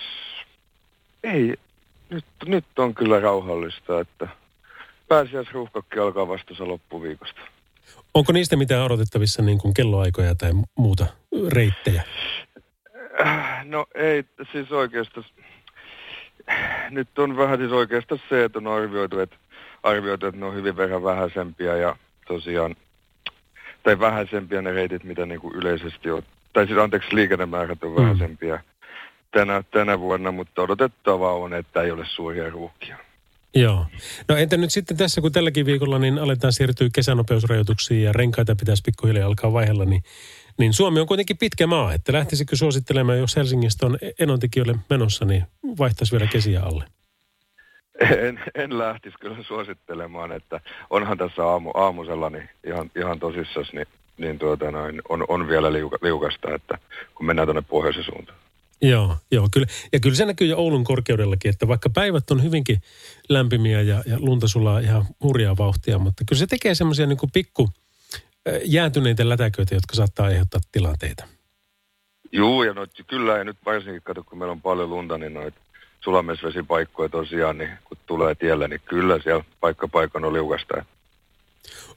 ei, nyt, nyt on kyllä rauhallista, että pääsiäisruuhkakki alkaa vasta loppuviikosta. Onko niistä mitään odotettavissa niin kuin kelloaikoja tai muuta reittejä? No ei, siis oikeastaan, nyt on vähän siis oikeastaan se, että on arvioitu, että, arvioitu, että ne on hyvin vähän vähäisempiä ja tosiaan, tai vähäisempiä ne reitit, mitä niin kuin yleisesti on, tai siis anteeksi, liikennemäärät on mm. vähäisempiä tänä, tänä vuonna, mutta odotettavaa on, että ei ole suuria ruuhkia. Joo. No entä nyt sitten tässä, kun tälläkin viikolla niin aletaan siirtyä kesänopeusrajoituksiin ja renkaita pitäisi pikkuhiljaa alkaa vaihella, niin, niin Suomi on kuitenkin pitkä maa. Että lähtisikö suosittelemaan, jos Helsingistä on enontekijöille menossa, niin vaihtaisi vielä kesiä alle? En, en lähtisi kyllä suosittelemaan, että onhan tässä aamu, aamusella niin ihan, ihan tosissas, niin, niin tuota noin, on, on vielä liuka, liukasta, että kun mennään tuonne pohjoisen suuntaan. Joo, joo kyllä. Ja kyllä se näkyy jo Oulun korkeudellakin, että vaikka päivät on hyvinkin lämpimiä ja, ja lunta sulaa ihan hurjaa vauhtia, mutta kyllä se tekee semmoisia niin kuin pikku jäätyneitä lätäköitä, jotka saattaa aiheuttaa tilanteita. Joo, ja noit, kyllä, ja nyt varsinkin kato, kun meillä on paljon lunta, niin noita sulamesvesipaikkoja tosiaan, niin kun tulee tielle, niin kyllä siellä paikka paikan on liukasta.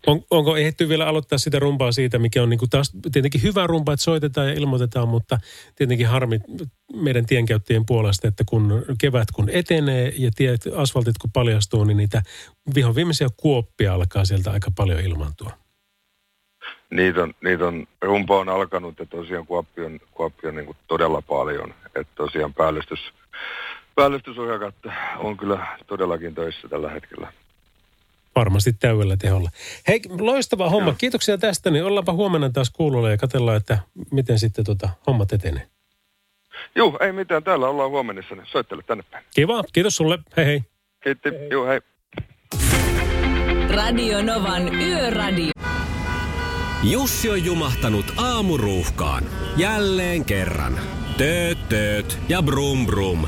On, onko ehditty vielä aloittaa sitä rumpaa siitä, mikä on niin kuin taas tietenkin hyvä rumpa, että soitetaan ja ilmoitetaan, mutta tietenkin harmi meidän tienkäyttäjien puolesta, että kun kevät kun etenee ja tiet, asfaltit kun paljastuu, niin niitä vihon viimeisiä kuoppia alkaa sieltä aika paljon ilmantua. Niitä on, niitä on, rumpa on alkanut ja tosiaan kuoppi on, kuoppi on niin kuin todella paljon. Että tosiaan päällystys, päällystysohjakat on kyllä todellakin töissä tällä hetkellä. Varmasti täydellä teholla. Hei, loistava homma. Joo. Kiitoksia tästä. Niin ollaanpa huomenna taas kuulolla ja katsellaan, että miten sitten tota hommat etenee. Joo, ei mitään. Täällä ollaan huomennissa. Niin soittele tänne päin. Kiva. Kiitos sulle. Hei hei. Kiitti. Hei. Joo, hei. Radio Novan Yöradio. Jussi on jumahtanut aamuruuhkaan. Jälleen kerran. Tööt, tööt ja brum brum.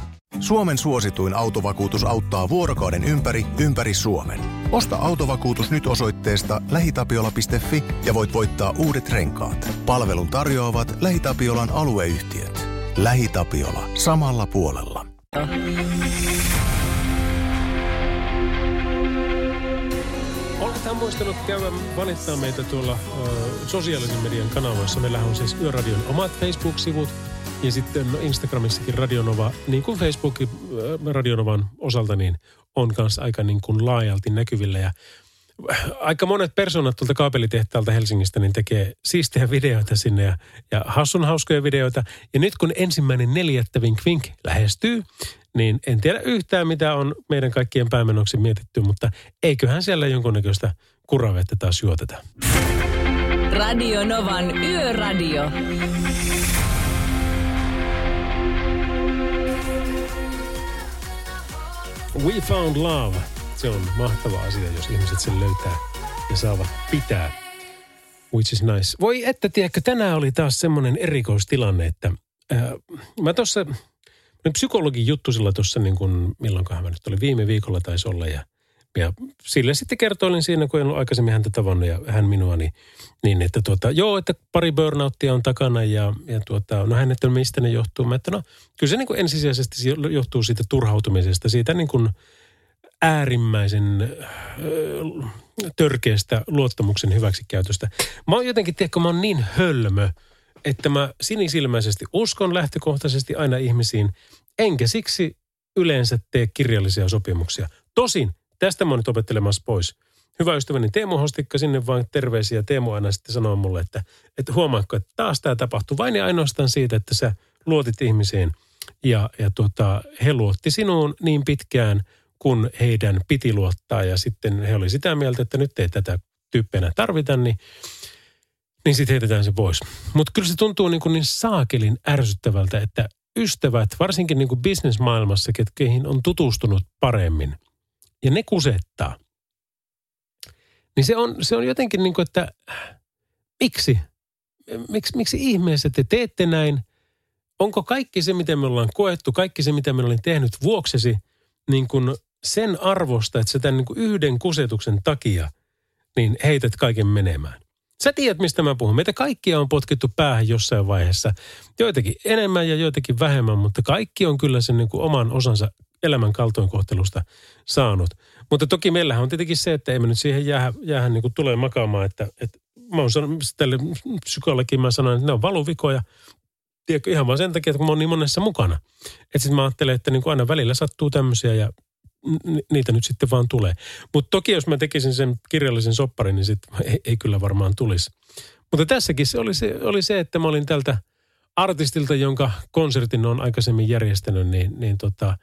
Suomen suosituin autovakuutus auttaa vuorokauden ympäri, ympäri Suomen. Osta autovakuutus nyt osoitteesta lähitapiola.fi ja voit voittaa uudet renkaat. Palvelun tarjoavat LähiTapiolan alueyhtiöt. LähiTapiola. Samalla puolella. Olethan muistanut käydä valittaa meitä tuolla ö, sosiaalisen median kanavoissa. Meillä on siis Yöradion omat Facebook-sivut – ja sitten Instagramissakin Radionova, niin kuin Facebookin äh, Radionovan osalta, niin on kanssa aika niin kuin laajalti näkyvillä. Ja äh, aika monet persoonat tuolta kaapelitehtaalta Helsingistä niin tekee siistejä videoita sinne ja, ja hassun hauskoja videoita. Ja nyt kun ensimmäinen neljättä Vink lähestyy, niin en tiedä yhtään mitä on meidän kaikkien päämenoksi mietitty, mutta eiköhän siellä jonkunnäköistä kuravettä taas juoteta. Radio Novan Yöradio. We Found Love. Se on mahtava asia, jos ihmiset sen löytää ja saavat pitää. Which is nice. Voi että, tiedätkö, tänään oli taas semmoinen erikoistilanne, että äh, mä tuossa, psykologin juttu sillä tuossa niin kuin, milloinkohan mä nyt oli, viime viikolla taisi olla ja ja sille sitten kertoilin siinä, kun en ollut aikaisemmin häntä tavannut ja hän minua, niin, niin että tuota, joo, että pari burnouttia on takana ja, ja tuota, no hän, että mistä ne johtuu. Mä, että no, kyllä se niin kuin ensisijaisesti johtuu siitä turhautumisesta, siitä niin kuin äärimmäisen äh, törkeästä luottamuksen hyväksikäytöstä. Mä oon jotenkin, tiedätkö, mä oon niin hölmö, että mä sinisilmäisesti uskon lähtökohtaisesti aina ihmisiin, enkä siksi yleensä tee kirjallisia sopimuksia. Tosin Tästä mä oon nyt opettelemassa pois. Hyvä ystäväni Teemu Hostikka sinne vaan terveisiä. Teemu aina sitten sanoo mulle, että, että huomaatko, että taas tämä tapahtuu vain ja ainoastaan siitä, että sä luotit ihmisiin. Ja, ja tuota, he luotti sinuun niin pitkään, kun heidän piti luottaa. Ja sitten he oli sitä mieltä, että nyt ei tätä tyyppiä tarvita, niin, niin sitten heitetään se pois. Mutta kyllä se tuntuu niin, kuin niin saakelin ärsyttävältä, että ystävät, varsinkin niin kuin bisnesmaailmassa, ketkeihin on tutustunut paremmin – ja ne kusettaa, niin se on, se on jotenkin niin kuin, että miksi? Miksi, miksi ihmeessä te teette näin? Onko kaikki se, mitä me ollaan koettu, kaikki se, mitä me ollaan tehnyt vuoksesi, niin kuin sen arvosta, että sä tämän niin kuin yhden kusetuksen takia niin heität kaiken menemään? Sä tiedät, mistä mä puhun. Meitä kaikkia on potkittu päähän jossain vaiheessa. Joitakin enemmän ja joitakin vähemmän, mutta kaikki on kyllä sen niin kuin oman osansa elämän kaltoinkohtelusta saanut. Mutta toki meillähän on tietenkin se, että emme nyt siihen jää, jäähän niin kuin tulee makaamaan, että, että mä oon sanonut tälle psykologiin, mä sanoin, että ne on valuvikoja. Tiedätkö, ihan vaan sen takia, että kun mä oon niin monessa mukana. Että sitten mä ajattelen, että niin kuin aina välillä sattuu tämmöisiä ja niitä nyt sitten vaan tulee. Mutta toki jos mä tekisin sen kirjallisen sopparin, niin sitten ei, ei kyllä varmaan tulisi. Mutta tässäkin se oli, se oli se, että mä olin tältä artistilta, jonka konsertin on aikaisemmin järjestänyt, niin, niin tota,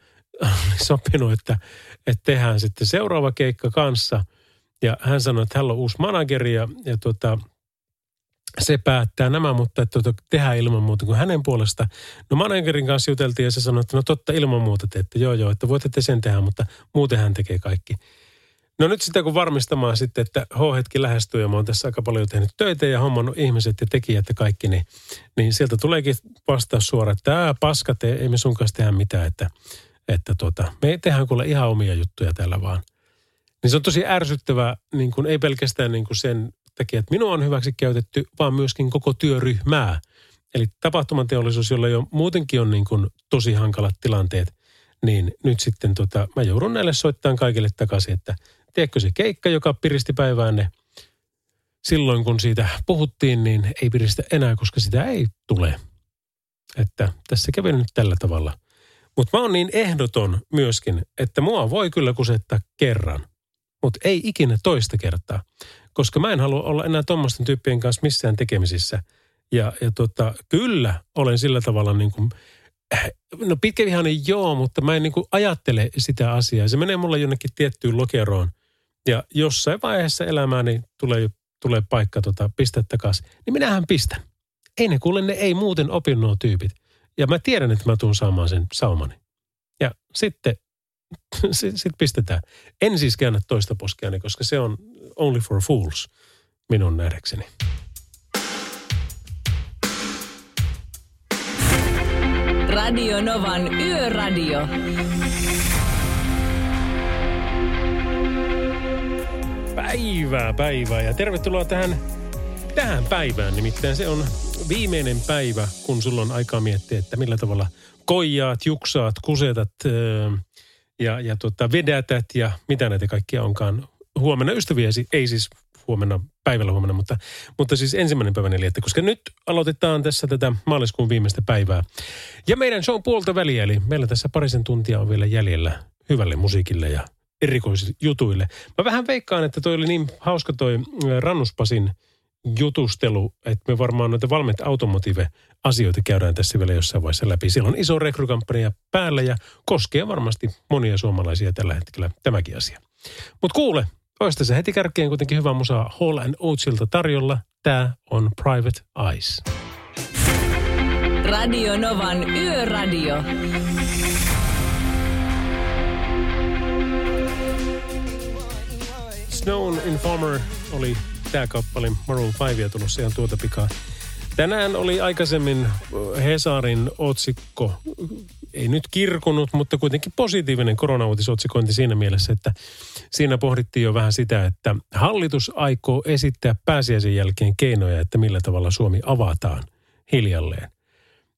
sopinut, että, että tehdään sitten seuraava keikka kanssa. Ja hän sanoi, että hän on uusi manageri ja, ja tota, se päättää nämä, mutta että tuota, tehdään ilman muuta kuin hänen puolesta. No managerin kanssa juteltiin ja se sanoi, että no totta ilman muuta teette, joo joo, että voitte te sen tehdä, mutta muuten hän tekee kaikki. No nyt sitä kun varmistamaan sitten, että H-hetki lähestyy ja mä oon tässä aika paljon tehnyt töitä ja hommannut ihmiset ja tekijät ja kaikki, niin, niin sieltä tuleekin vastaus suora, että tämä paska, te, ei me sun kanssa tehdä mitään, että, että tuota, me tehdään kuule ihan omia juttuja täällä vaan. Niin se on tosi ärsyttävää, niin kuin, ei pelkästään niin kuin sen takia, että minua on hyväksi käytetty, vaan myöskin koko työryhmää. Eli tapahtumateollisuus, jolla jo muutenkin on niin kuin tosi hankalat tilanteet, niin nyt sitten tota, mä joudun näille soittamaan kaikille takaisin, että tiedätkö se keikka, joka piristi päiväänne silloin, kun siitä puhuttiin, niin ei piristä enää, koska sitä ei tule. Että tässä kävi nyt tällä tavalla. Mutta mä oon niin ehdoton myöskin, että mua voi kyllä kusettaa kerran, mutta ei ikinä toista kertaa koska mä en halua olla enää tuommoisten tyyppien kanssa missään tekemisissä. Ja, ja tota, kyllä olen sillä tavalla niin kuin, no pitkävihainen joo, mutta mä en niin kuin ajattele sitä asiaa. Se menee mulle jonnekin tiettyyn lokeroon. Ja jossain vaiheessa elämääni tulee, tulee paikka tota, pistää takaisin, niin minähän pistän. Ei ne kuule, ne ei muuten opin nuo tyypit. Ja mä tiedän, että mä tuun saamaan sen saumani. Ja sitten sitten sit pistetään. En siis käännä toista poskeani, koska se on only for fools minun nähdäkseni. Radio Novan Yöradio. Päivää, päivää ja tervetuloa tähän, tähän päivään. Nimittäin se on viimeinen päivä, kun sulla on aikaa miettiä, että millä tavalla koijaat, juksaat, kusetat, öö, ja, ja tota, vedätät ja mitä näitä kaikkia onkaan. Huomenna ystäviäsi, ei siis huomenna, päivällä huomenna, mutta, mutta siis ensimmäinen päivä neljättä, koska nyt aloitetaan tässä tätä maaliskuun viimeistä päivää. Ja meidän show puolta väliä, eli meillä tässä parisen tuntia on vielä jäljellä hyvälle musiikille ja erikoisille jutuille. Mä vähän veikkaan, että toi oli niin hauska toi Rannuspasin jutustelu, että me varmaan noita valmiita automotive-asioita käydään tässä vielä jossain vaiheessa läpi. Siellä on iso rekrykampanja päällä ja koskee varmasti monia suomalaisia tällä hetkellä tämäkin asia. Mutta kuule, oista se heti kärkeen kuitenkin hyvä musa Hall and Oatsilta tarjolla. Tämä on Private Eyes. Radio Novan Yöradio. Snow Informer oli tämä kappale Maroon 5 tulossa ihan tuota pikaa. Tänään oli aikaisemmin Hesarin otsikko, ei nyt kirkunut, mutta kuitenkin positiivinen koronauutisotsikointi siinä mielessä, että siinä pohdittiin jo vähän sitä, että hallitus aikoo esittää pääsiäisen jälkeen keinoja, että millä tavalla Suomi avataan hiljalleen.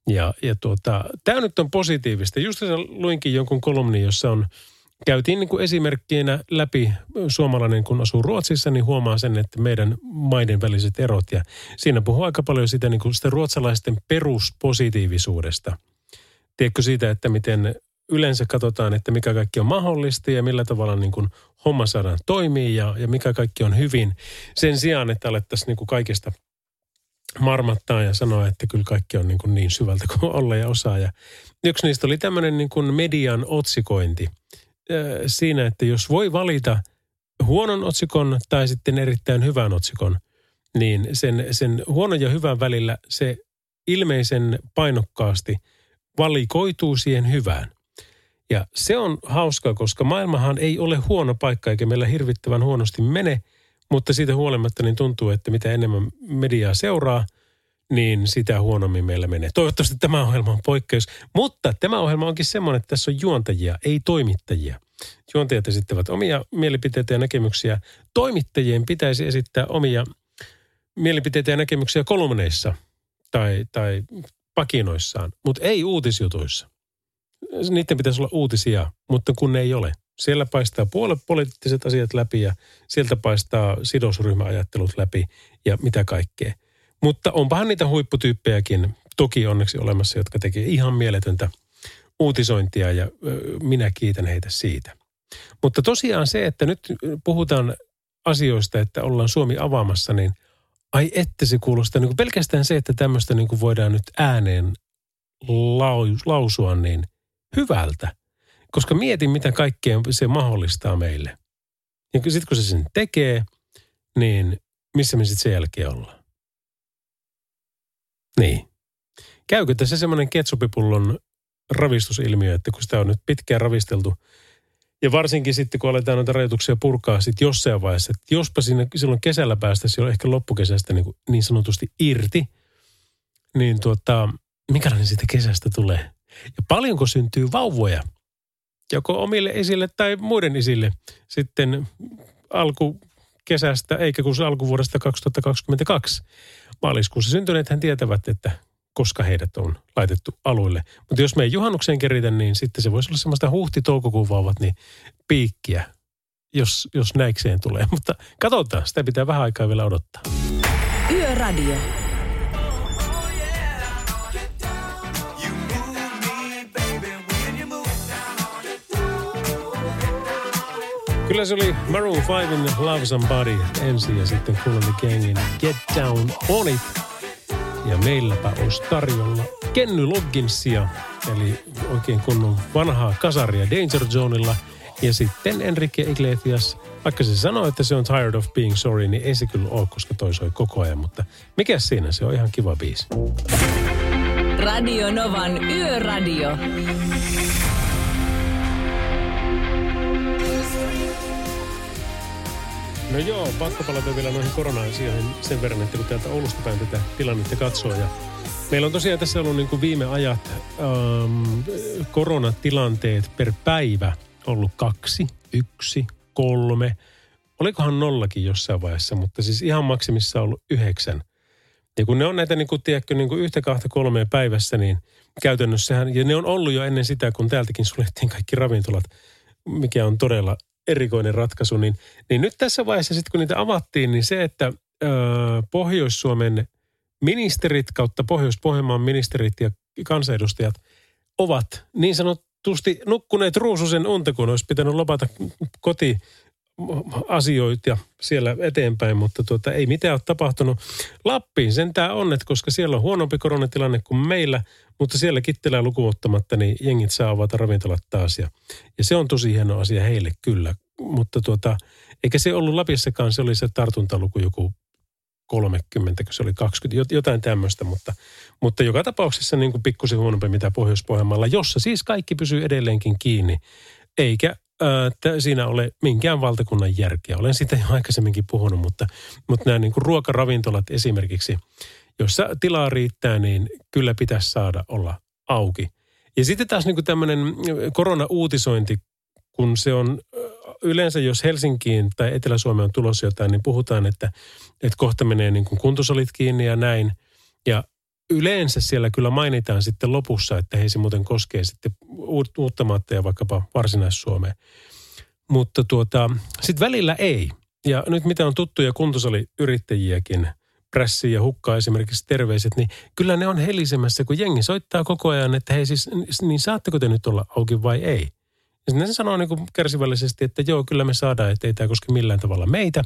Ja, ja tuota, tämä nyt on positiivista. Just luinkin jonkun kolumnin, jossa on – käytiin niin kuin esimerkkinä läpi suomalainen, kun asuu Ruotsissa, niin huomaa sen, että meidän maiden väliset erot. Ja siinä puhuu aika paljon sitä, niin kuin sitä ruotsalaisten peruspositiivisuudesta. Tiedätkö siitä, että miten yleensä katsotaan, että mikä kaikki on mahdollista ja millä tavalla niin kuin homma saadaan toimii ja, ja mikä kaikki on hyvin. Sen sijaan, että alettaisiin niin kuin kaikesta marmattaa ja sanoa, että kyllä kaikki on niin, kuin niin syvältä kuin olla ja osaa. Ja yksi niistä oli tämmöinen niin kuin median otsikointi – siinä, että jos voi valita huonon otsikon tai sitten erittäin hyvän otsikon, niin sen, sen huonon ja hyvän välillä se ilmeisen painokkaasti valikoituu siihen hyvään. Ja se on hauskaa, koska maailmahan ei ole huono paikka eikä meillä hirvittävän huonosti mene, mutta siitä huolimatta niin tuntuu, että mitä enemmän mediaa seuraa – niin sitä huonommin meillä menee. Toivottavasti tämä ohjelma on poikkeus. Mutta tämä ohjelma onkin semmoinen, että tässä on juontajia, ei toimittajia. Juontajat esittävät omia mielipiteitä ja näkemyksiä. Toimittajien pitäisi esittää omia mielipiteitä ja näkemyksiä kolumneissa tai, tai pakinoissaan, mutta ei uutisjutuissa. Niiden pitäisi olla uutisia, mutta kun ne ei ole. Siellä paistaa puoluepoliittiset asiat läpi ja sieltä paistaa sidosryhmäajattelut läpi ja mitä kaikkea. Mutta onpahan niitä huipputyyppejäkin toki onneksi olemassa, jotka tekee ihan mieletöntä uutisointia ja minä kiitän heitä siitä. Mutta tosiaan se, että nyt puhutaan asioista, että ollaan Suomi avaamassa, niin ai että se kuulostaa niin kuin pelkästään se, että tämmöistä niin kuin voidaan nyt ääneen lausua niin hyvältä. Koska mietin, mitä kaikkea se mahdollistaa meille. Ja sitten kun se sen tekee, niin missä me sitten sen jälkeen ollaan? Niin. Käykö tässä semmoinen ketsupipullon ravistusilmiö, että kun sitä on nyt pitkään ravisteltu, ja varsinkin sitten, kun aletaan noita rajoituksia purkaa sitten jossain vaiheessa, että jospa siinä silloin kesällä päästä silloin ehkä loppukesästä niin, niin sanotusti irti, niin tuota, minkälainen siitä kesästä tulee? Ja paljonko syntyy vauvoja, joko omille isille tai muiden isille sitten alkukesästä, eikä kun alkuvuodesta 2022. Maaliskuussa syntyneet hän tietävät, että koska heidät on laitettu aluille. Mutta jos me ei juhannukseen keritä, niin sitten se voisi olla semmoista huhti-toukokuun vauvat, niin piikkiä, jos, jos näikseen tulee. Mutta katsotaan, sitä pitää vähän aikaa vielä odottaa. Yöradio. Kyllä se oli Maroon 5 Love Somebody ensin ja sitten kuulimme gangin Get Down On It. Ja meilläpä olisi tarjolla Kenny Logginsia, eli oikein kunnon vanhaa kasaria Danger Zoneilla. Ja sitten Enrique Iglesias, vaikka se sanoo, että se on tired of being sorry, niin ei se kyllä ole, koska toi soi koko ajan. Mutta mikä siinä, se on ihan kiva biisi. Radio Novan Yöradio. No joo, pakko palata vielä noihin korona-asioihin sen verran, että kun täältä Oulusta päin tätä tilannetta katsoo. Ja meillä on tosiaan tässä ollut niin kuin viime ajat ähm, koronatilanteet per päivä ollut kaksi, yksi, kolme. Olikohan nollakin jossain vaiheessa, mutta siis ihan maksimissa ollut yhdeksän. Ja kun ne on näitä, niin kuin, tiedätkö, niin kuin yhtä, kahta, kolmea päivässä, niin käytännössähän, ja ne on ollut jo ennen sitä, kun täältäkin suljettiin kaikki ravintolat, mikä on todella erikoinen ratkaisu, niin, niin nyt tässä vaiheessa sitten kun niitä avattiin, niin se, että ö, Pohjois-Suomen ministerit kautta Pohjois-Pohjanmaan ministerit ja kansanedustajat ovat niin sanotusti nukkuneet ruususen unta, kun olisi pitänyt lopata koti asioita siellä eteenpäin, mutta tuota, ei mitään ole tapahtunut. Lappiin sen tämä on, että koska siellä on huonompi koronatilanne kuin meillä, mutta siellä kittelää lukuottamatta, niin jengit saa avata ravintolat taas. Ja, ja se on tosi hieno asia heille kyllä. Mutta tuota, eikä se ollut Lapissakaan, se oli se tartuntaluku joku 30, kun se oli 20, jotain tämmöistä, mutta, mutta joka tapauksessa niin kuin pikkusen huonompi mitä Pohjois-Pohjanmaalla, jossa siis kaikki pysyy edelleenkin kiinni, eikä että siinä ole minkään valtakunnan järkeä. Olen siitä jo aikaisemminkin puhunut, mutta, mutta nämä niin kuin ruokaravintolat esimerkiksi, jossa tilaa riittää, niin kyllä pitäisi saada olla auki. Ja sitten taas niin kuin tämmöinen korona-uutisointi, kun se on yleensä, jos Helsinkiin tai Etelä-Suomeen on tulossa jotain, niin puhutaan, että, että kohta menee niin kuin kuntosalit kiinni ja näin. Ja yleensä siellä kyllä mainitaan sitten lopussa, että hei se muuten koskee sitten uutta ja vaikkapa varsinais-Suomeen. Mutta tuota, sitten välillä ei. Ja nyt mitä on tuttuja kuntosaliyrittäjiäkin, Prässi ja Hukka esimerkiksi terveiset, niin kyllä ne on helisemässä, kun jengi soittaa koko ajan, että hei siis, niin saatteko te nyt olla auki vai ei? Ja sitten ne sanoo niin kuin kärsivällisesti, että joo, kyllä me saadaan, että ei tämä koske millään tavalla meitä.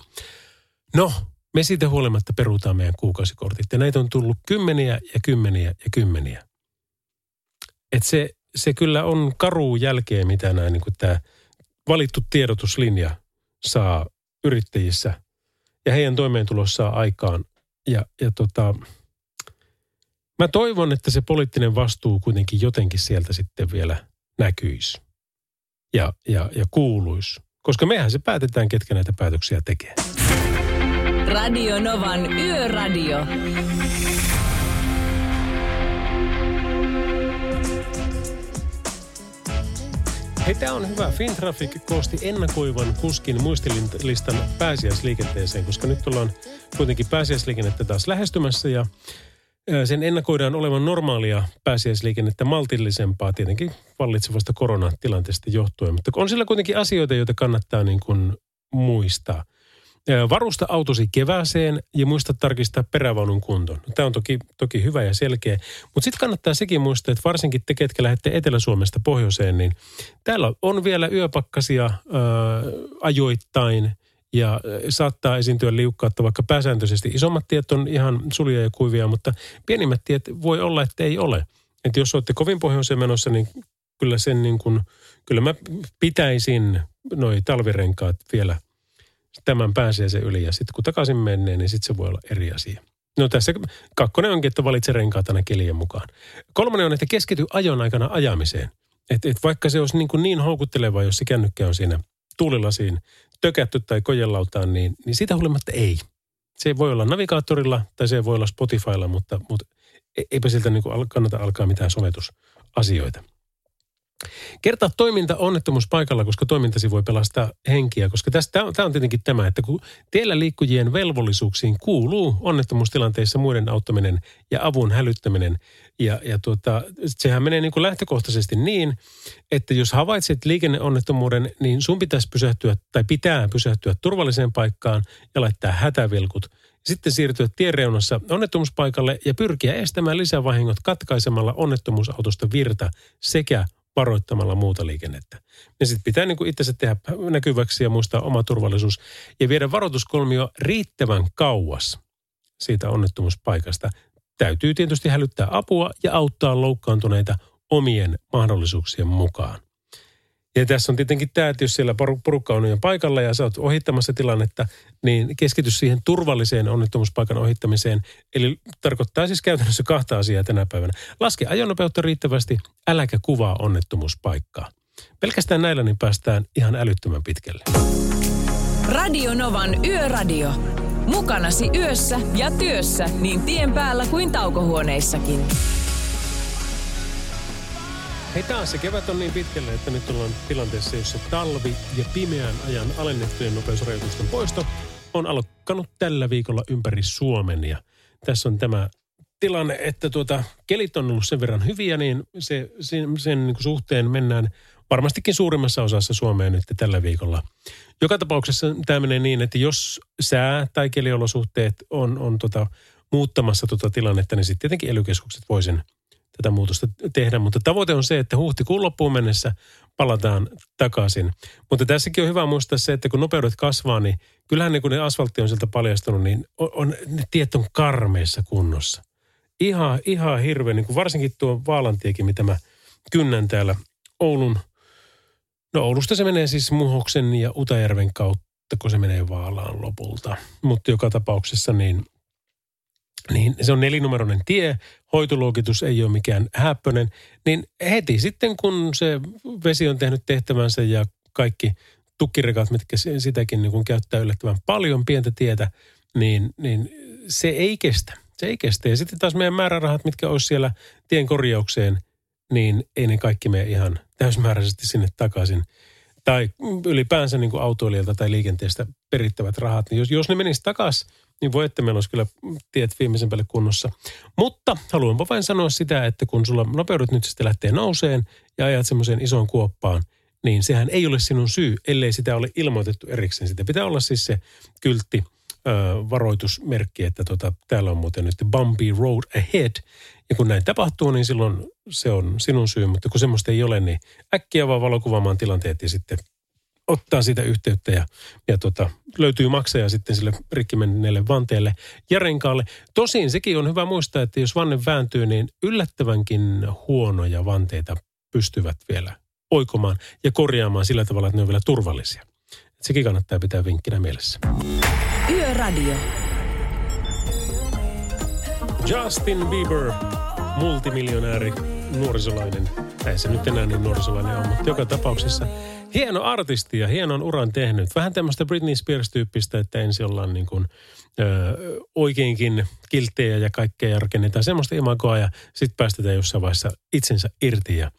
No, me siitä huolimatta perutaan meidän kuukausikortit. Ja näitä on tullut kymmeniä ja kymmeniä ja kymmeniä. Et se, se kyllä on karu jälkeen, mitä nämä, niin kuin tämä valittu tiedotuslinja saa yrittäjissä ja heidän toimeentulossaan aikaan. Ja, ja tota, mä toivon, että se poliittinen vastuu kuitenkin jotenkin sieltä sitten vielä näkyisi ja, ja, ja kuuluisi. Koska mehän se päätetään, ketkä näitä päätöksiä tekee. Radio Novan Yöradio. Hei, tämä on hyvä. Fintraffic koosti ennakoivan kuskin muistilistan pääsiäisliikenteeseen, koska nyt ollaan kuitenkin pääsiäisliikennettä taas lähestymässä ja Sen ennakoidaan olevan normaalia pääsiäisliikennettä maltillisempaa tietenkin vallitsevasta koronatilanteesta johtuen. Mutta on sillä kuitenkin asioita, joita kannattaa niin kuin muistaa. Varusta autosi kevääseen ja muista tarkistaa perävaunun kuntoon. No, Tämä on toki, toki hyvä ja selkeä. Mutta sitten kannattaa sekin muistaa, että varsinkin te, ketkä lähdette Etelä-Suomesta pohjoiseen, niin täällä on vielä yöpakkasia ö, ajoittain – ja saattaa esiintyä liukkautta, vaikka pääsääntöisesti isommat tiet on ihan sulia ja kuivia, mutta pienimmät tiet voi olla, että ei ole. Että jos olette kovin pohjoiseen menossa, niin kyllä sen niin kuin, kyllä mä pitäisin noi talvirenkaat vielä tämän pääsiäisen yli. Ja sitten kun takaisin menee, niin sitten se voi olla eri asia. No tässä kakkonen onkin, että valitse renkaat aina kelien mukaan. Kolmonen on, että keskity ajon aikana ajamiseen. Et, et vaikka se olisi niin, kuin niin houkutteleva, jos se kännykkä on siinä tuulilasiin tökätty tai kojelautaan, niin, niin siitä huolimatta ei. Se voi olla navigaattorilla tai se voi olla Spotifylla, mutta, mutta e- eipä siltä niin kuin kannata alkaa mitään sometusasioita. Kertaa toiminta onnettomuuspaikalla, koska toimintasi voi pelastaa henkiä, koska tämä on tietenkin tämä, että kun teillä liikkujien velvollisuuksiin kuuluu onnettomuustilanteissa muiden auttaminen ja avun hälyttäminen. Ja, ja tuota, sehän menee niin kuin lähtökohtaisesti niin, että jos havaitset liikenneonnettomuuden, niin sun pitäisi pysähtyä tai pitää pysähtyä turvalliseen paikkaan ja laittaa hätävilkut. Sitten siirtyä tiereunassa onnettomuuspaikalle ja pyrkiä estämään lisävahingot katkaisemalla onnettomuusautosta virta sekä varoittamalla muuta liikennettä. Ja sitten pitää niin itsensä tehdä näkyväksi ja muistaa oma turvallisuus ja viedä varoituskolmio riittävän kauas siitä onnettomuuspaikasta. Täytyy tietysti hälyttää apua ja auttaa loukkaantuneita omien mahdollisuuksien mukaan. Ja tässä on tietenkin tämä, että jos siellä poru- porukka on jo paikalla ja sä oot ohittamassa tilannetta, niin keskity siihen turvalliseen onnettomuuspaikan ohittamiseen. Eli tarkoittaa siis käytännössä kahta asiaa tänä päivänä. Laske ajonopeutta riittävästi, äläkä kuvaa onnettomuuspaikkaa. Pelkästään näillä niin päästään ihan älyttömän pitkälle. Radio Novan Yöradio. Mukanasi yössä ja työssä niin tien päällä kuin taukohuoneissakin. Hei taas se kevät on niin pitkälle, että nyt ollaan tilanteessa, jossa talvi ja pimeän ajan alennettujen nopeusrajoitusten poisto on alkanut tällä viikolla ympäri Suomen. Ja tässä on tämä tilanne, että tuota, kelit on ollut sen verran hyviä, niin se, sen, sen niin kuin suhteen mennään varmastikin suurimmassa osassa Suomea nyt tällä viikolla. Joka tapauksessa tämä menee niin, että jos sää tai keliolosuhteet on, on tota, muuttamassa tota tilannetta, niin sitten tietenkin elykeskukset voi sen tätä muutosta tehdä. Mutta tavoite on se, että huhtikuun loppuun mennessä palataan takaisin. Mutta tässäkin on hyvä muistaa se, että kun nopeudet kasvaa, niin kyllähän ne, kun ne asfaltti on sieltä paljastunut, niin on, on, ne tiet on karmeissa kunnossa. Ihan, ihan hirveä, niin varsinkin tuo Vaalantiekin, mitä mä kynnän täällä Oulun. No Oulusta se menee siis Muhoksen ja Utajärven kautta, kun se menee Vaalaan lopulta. Mutta joka tapauksessa niin niin se on nelinumeroinen tie, hoitoluokitus ei ole mikään häppönen, niin heti sitten kun se vesi on tehnyt tehtävänsä ja kaikki tukkirekat, mitkä sitäkin niin kuin käyttää yllättävän paljon pientä tietä, niin, niin se ei kestä. Se ei kestä. Ja sitten taas meidän määrärahat, mitkä olisi siellä tien korjaukseen, niin ei ne kaikki mene ihan täysmääräisesti sinne takaisin. Tai ylipäänsä niin kuin autoilijalta tai liikenteestä perittävät rahat, niin jos, jos ne menisivät takaisin niin voi, että meillä olisi kyllä tiet viimeisen päälle kunnossa. Mutta haluanpa vain sanoa sitä, että kun sulla nopeudet nyt sitten lähtee nouseen ja ajat semmoiseen isoon kuoppaan, niin sehän ei ole sinun syy, ellei sitä ole ilmoitettu erikseen. Sitä pitää olla siis se kyltti, ö, varoitusmerkki, että tota, täällä on muuten nyt bumpy road ahead. Ja kun näin tapahtuu, niin silloin se on sinun syy, mutta kun semmoista ei ole, niin äkkiä vaan valokuvaamaan tilanteet ja sitten ottaa siitä yhteyttä ja, ja tota, löytyy maksaja sitten sille rikki menneelle vanteelle ja renkaalle. Tosin sekin on hyvä muistaa, että jos vanne vääntyy, niin yllättävänkin huonoja vanteita pystyvät vielä oikomaan ja korjaamaan sillä tavalla, että ne on vielä turvallisia. Sekin kannattaa pitää vinkkinä mielessä. Yöradio. Justin Bieber, multimiljonääri, nuorisolainen. Ei se nyt enää niin nuorisolainen on, mutta joka tapauksessa hieno artisti ja hienon uran tehnyt. Vähän tämmöistä Britney Spears-tyyppistä, että ensin ollaan niin kuin, ö, oikeinkin kilttejä ja kaikkea ja rakennetaan semmoista imagoa ja sitten päästetään jossain vaiheessa itsensä irti. Ja,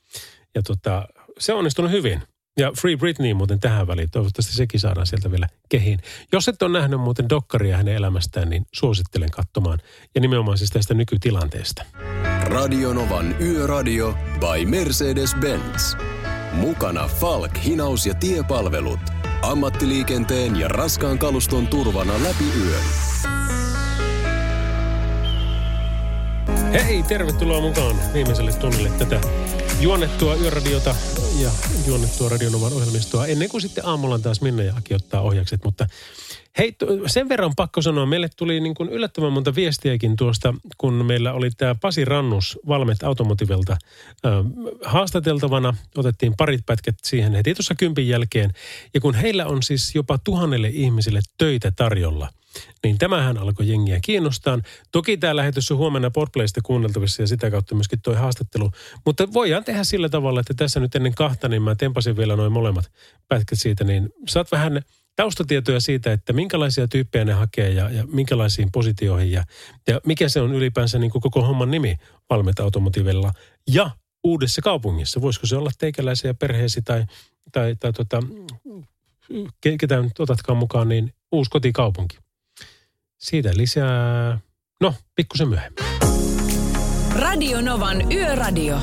ja tota, se on onnistunut hyvin. Ja Free Britney muuten tähän väliin. Toivottavasti sekin saadaan sieltä vielä kehiin. Jos et ole nähnyt muuten dokkaria hänen elämästään, niin suosittelen katsomaan. Ja nimenomaan siis tästä nykytilanteesta. Radionovan Yöradio by Mercedes-Benz. Mukana Falk, hinaus ja tiepalvelut. Ammattiliikenteen ja raskaan kaluston turvana läpi yön. Hei, tervetuloa mukaan viimeiselle tunnille tätä juonnettua yöradiota ja juonnettua Radionovan ohjelmistoa ennen kuin sitten aamulla taas Minna ja Aki ottaa ohjakset. Mutta hei, sen verran pakko sanoa, meille tuli niin kuin yllättävän monta viestiäkin tuosta, kun meillä oli tämä Pasi Rannus Valmet Automotivelta äh, haastateltavana. Otettiin parit pätkät siihen heti tuossa kympin jälkeen. Ja kun heillä on siis jopa tuhannelle ihmisille töitä tarjolla – niin tämähän alkoi jengiä kiinnostaa. Toki tämä lähetys on huomenna Podplaysta kuunneltavissa ja sitä kautta myöskin tuo haastattelu. Mutta voidaan tehdä sillä tavalla, että tässä nyt ennen kahta, niin mä tempasin vielä noin molemmat pätkät siitä, niin saat vähän taustatietoja siitä, että minkälaisia tyyppejä ne hakee ja, ja minkälaisiin positioihin ja, ja mikä se on ylipäänsä niin kuin koko homman nimi Valmet Automotivella ja uudessa kaupungissa. Voisiko se olla teikäläisiä perheesi tai, tai, tai tota, ketä nyt otatkaan mukaan, niin uusi kotikaupunki. Siitä lisää, no, pikkusen myöhemmin. Radio Novan Yöradio.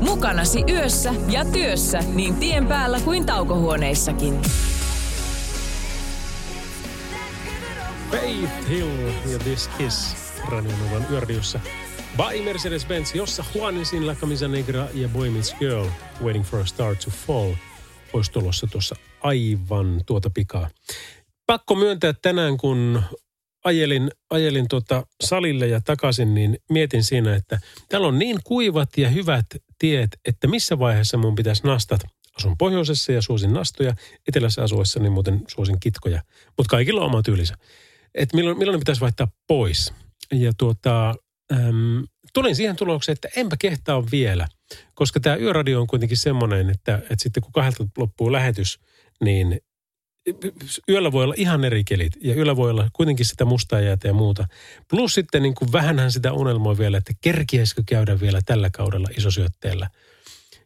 Mukanasi yössä ja työssä niin tien päällä kuin taukohuoneissakin. Faith Hill ja This Kiss Radio Novan Yöradiossa. By Mercedes-Benz, jossa Juanesin La Camisa Negra ja Boy Meets Girl Waiting for a Star to Fall olisi tulossa tuossa aivan tuota pikaa. Pakko myöntää tänään, kun ajelin, ajelin tuota salille ja takaisin, niin mietin siinä, että täällä on niin kuivat ja hyvät tiet, että missä vaiheessa mun pitäisi nastat. Asun pohjoisessa ja suosin nastoja, etelässä asuessa niin muuten suosin kitkoja. Mutta kaikilla on oma tyylinsä. Että milloin, milloin ne pitäisi vaihtaa pois. Ja tuota, äm, tulin siihen tulokseen, että enpä kehtaa vielä. Koska tämä yöradio on kuitenkin semmoinen, että, että sitten kun kahdelta loppuu lähetys, niin yöllä voi olla ihan eri kelit ja yöllä voi olla kuitenkin sitä mustaa jäätä ja muuta. Plus sitten niin kuin vähänhän sitä unelmoa vielä, että kerkiäisikö käydä vielä tällä kaudella isosyötteellä.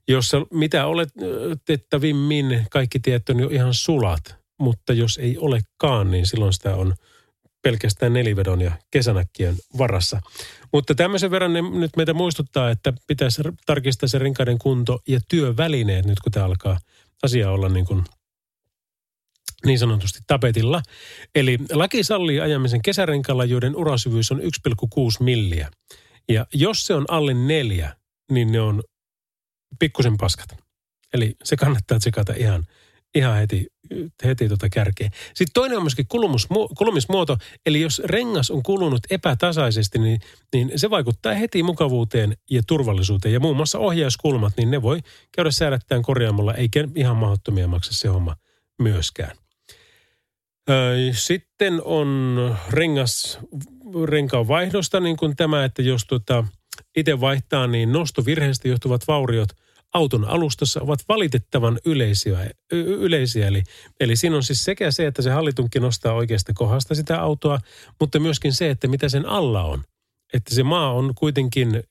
Jossa mitä oletettavimmin kaikki tiet on jo ihan sulat, mutta jos ei olekaan, niin silloin sitä on pelkästään nelivedon ja kesänäkkien varassa. Mutta tämmöisen verran ne nyt meitä muistuttaa, että pitäisi tarkistaa se rinkaiden kunto ja työvälineet nyt kun tämä alkaa asia olla niin kuin – niin sanotusti tapetilla. Eli laki sallii ajamisen kesärenkaalla, joiden urasyvyys on 1,6 milliä. Ja jos se on alle neljä, niin ne on pikkusen paskat. Eli se kannattaa tsekata ihan, ihan heti, heti tota kärkeen. Sitten toinen on myöskin kulumismuoto, eli jos rengas on kulunut epätasaisesti, niin, niin se vaikuttaa heti mukavuuteen ja turvallisuuteen. Ja muun muassa ohjauskulmat, niin ne voi käydä säädättään korjaamalla, eikä ihan mahdottomia maksa se homma myöskään. Sitten on rengas, renkaan vaihdosta, niin kuin tämä, että jos tuota, itse vaihtaa, niin nostovirheestä johtuvat vauriot auton alustassa ovat valitettavan yleisiä. yleisiä. Eli, eli siinä on siis sekä se, että se hallitunkin nostaa oikeasta kohdasta sitä autoa, mutta myöskin se, että mitä sen alla on. Että se maa on kuitenkin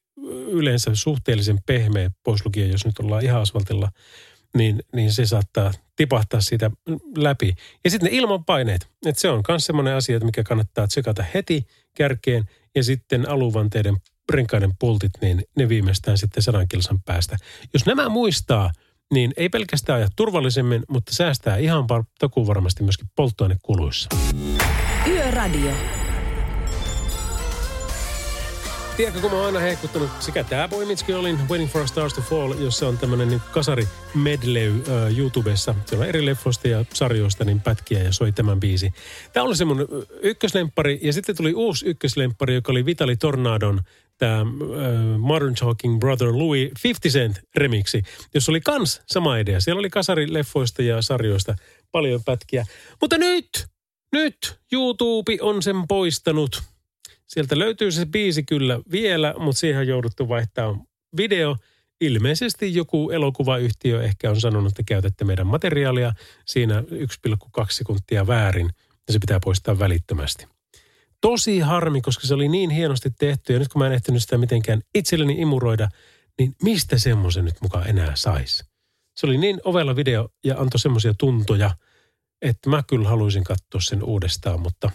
yleensä suhteellisen pehmeä, pois lukien, jos nyt ollaan ihan asfaltilla – niin, niin se saattaa tipahtaa siitä läpi. Ja sitten ne ilmanpaineet, että se on myös semmoinen asia, mikä kannattaa tsekata heti kärkeen ja sitten aluvanteiden renkaiden pultit, niin ne viimeistään sitten sadan kilsan päästä. Jos nämä muistaa, niin ei pelkästään aja turvallisemmin, mutta säästää ihan takuun varmasti myöskin polttoainekuluissa. Yöradio. Tiedätkö, kun mä oon aina hehkuttanut sekä tää Boy Mitski olin Waiting for a Stars to Fall, jossa on tämmönen niin kasari medley uh, YouTubessa. Siellä on eri leffoista ja sarjoista niin pätkiä ja soi tämän biisi. Tää oli se mun ykköslempari ja sitten tuli uusi ykköslempari, joka oli Vitali Tornadon tämä uh, Modern Talking Brother Louis 50 Cent remiksi, jossa oli kans sama idea. Siellä oli kasari leffoista ja sarjoista paljon pätkiä. Mutta nyt, nyt YouTube on sen poistanut – Sieltä löytyy se biisi kyllä vielä, mutta siihen on jouduttu vaihtaa video. Ilmeisesti joku elokuvayhtiö ehkä on sanonut, että käytätte meidän materiaalia siinä 1,2 sekuntia väärin ja se pitää poistaa välittömästi. Tosi harmi, koska se oli niin hienosti tehty ja nyt kun mä en ehtinyt sitä mitenkään itselleni imuroida, niin mistä semmoisen nyt mukaan enää saisi? Se oli niin ovella video ja antoi semmoisia tuntoja, että mä kyllä haluaisin katsoa sen uudestaan, mutta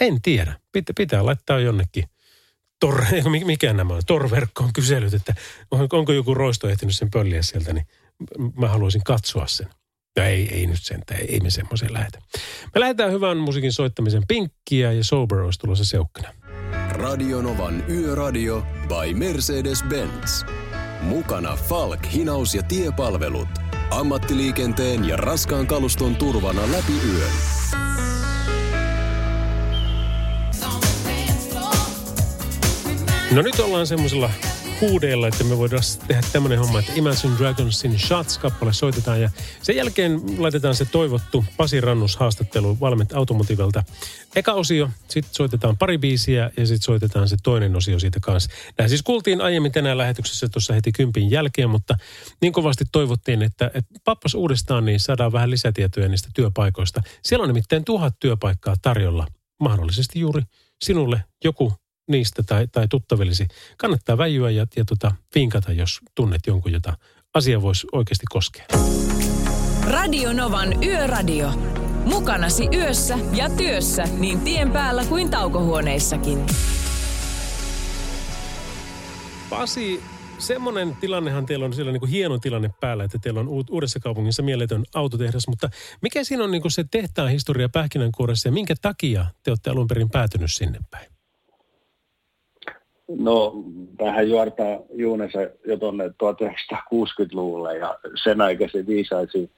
en tiedä. Pitää, pitää laittaa jonnekin tor, mikä nämä on, torverkkoon kyselyt, että onko joku roisto ehtinyt sen pölliä sieltä, niin mä haluaisin katsoa sen. Ja ei, ei nyt sentään, ei me semmoiseen lähetä. Me lähdetään hyvän musiikin soittamisen pinkkiä ja Sober olisi tulossa seukkana. Radionovan Yöradio by Mercedes-Benz. Mukana Falk, hinaus ja tiepalvelut. Ammattiliikenteen ja raskaan kaluston turvana läpi yön. No nyt ollaan semmoisella huudeilla, että me voidaan tehdä tämmöinen homma, että Imagine Dragonsin Shots-kappale soitetaan ja sen jälkeen laitetaan se toivottu Pasi Rannus haastattelu valmet Automotivelta. Eka osio, sitten soitetaan pari biisiä ja sitten soitetaan se toinen osio siitä kanssa. Nämä siis kuultiin aiemmin tänään lähetyksessä tuossa heti kympin jälkeen, mutta niin kovasti toivottiin, että, että pappas uudestaan niin saadaan vähän lisätietoja niistä työpaikoista. Siellä on nimittäin tuhat työpaikkaa tarjolla, mahdollisesti juuri sinulle joku niistä tai, tai tuttavillesi. Kannattaa väijyä ja, ja tota, vinkata, jos tunnet jonkun, jota asia voisi oikeasti koskea. Radio Novan Yöradio. Mukanasi yössä ja työssä niin tien päällä kuin taukohuoneissakin. Pasi, semmoinen tilannehan teillä on siellä niin kuin hieno tilanne päällä, että teillä on uudessa kaupungissa mieletön autotehdas, mutta mikä siinä on niin kuin se tehtaan historia pähkinänkuoressa ja minkä takia te olette alun perin päätynyt sinne päin? No, tähän juortaa Juunensa jo tuonne 1960-luvulle ja sen aikaisen viisaisiin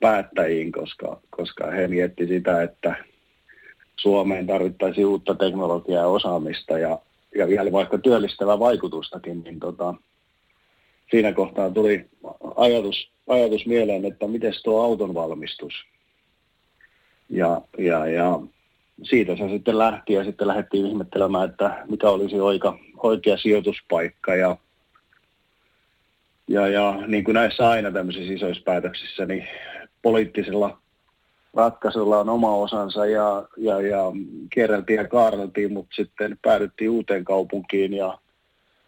päättäjiin, koska, koska he mietti sitä, että Suomeen tarvittaisiin uutta teknologiaa ja osaamista ja, ja vielä vaikka työllistävää vaikutustakin, niin tota, siinä kohtaa tuli ajatus, ajatus mieleen, että miten tuo auton valmistus. Ja, ja, ja siitä se sitten lähti ja sitten lähdettiin ihmettelemään, että mikä olisi oika, oikea sijoituspaikka ja, ja, ja niin kuin näissä aina tämmöisissä isoissa päätöksissä, niin poliittisella ratkaisulla on oma osansa ja, ja, ja kierreltiin ja kaarreltiin, mutta sitten päädyttiin uuteen kaupunkiin ja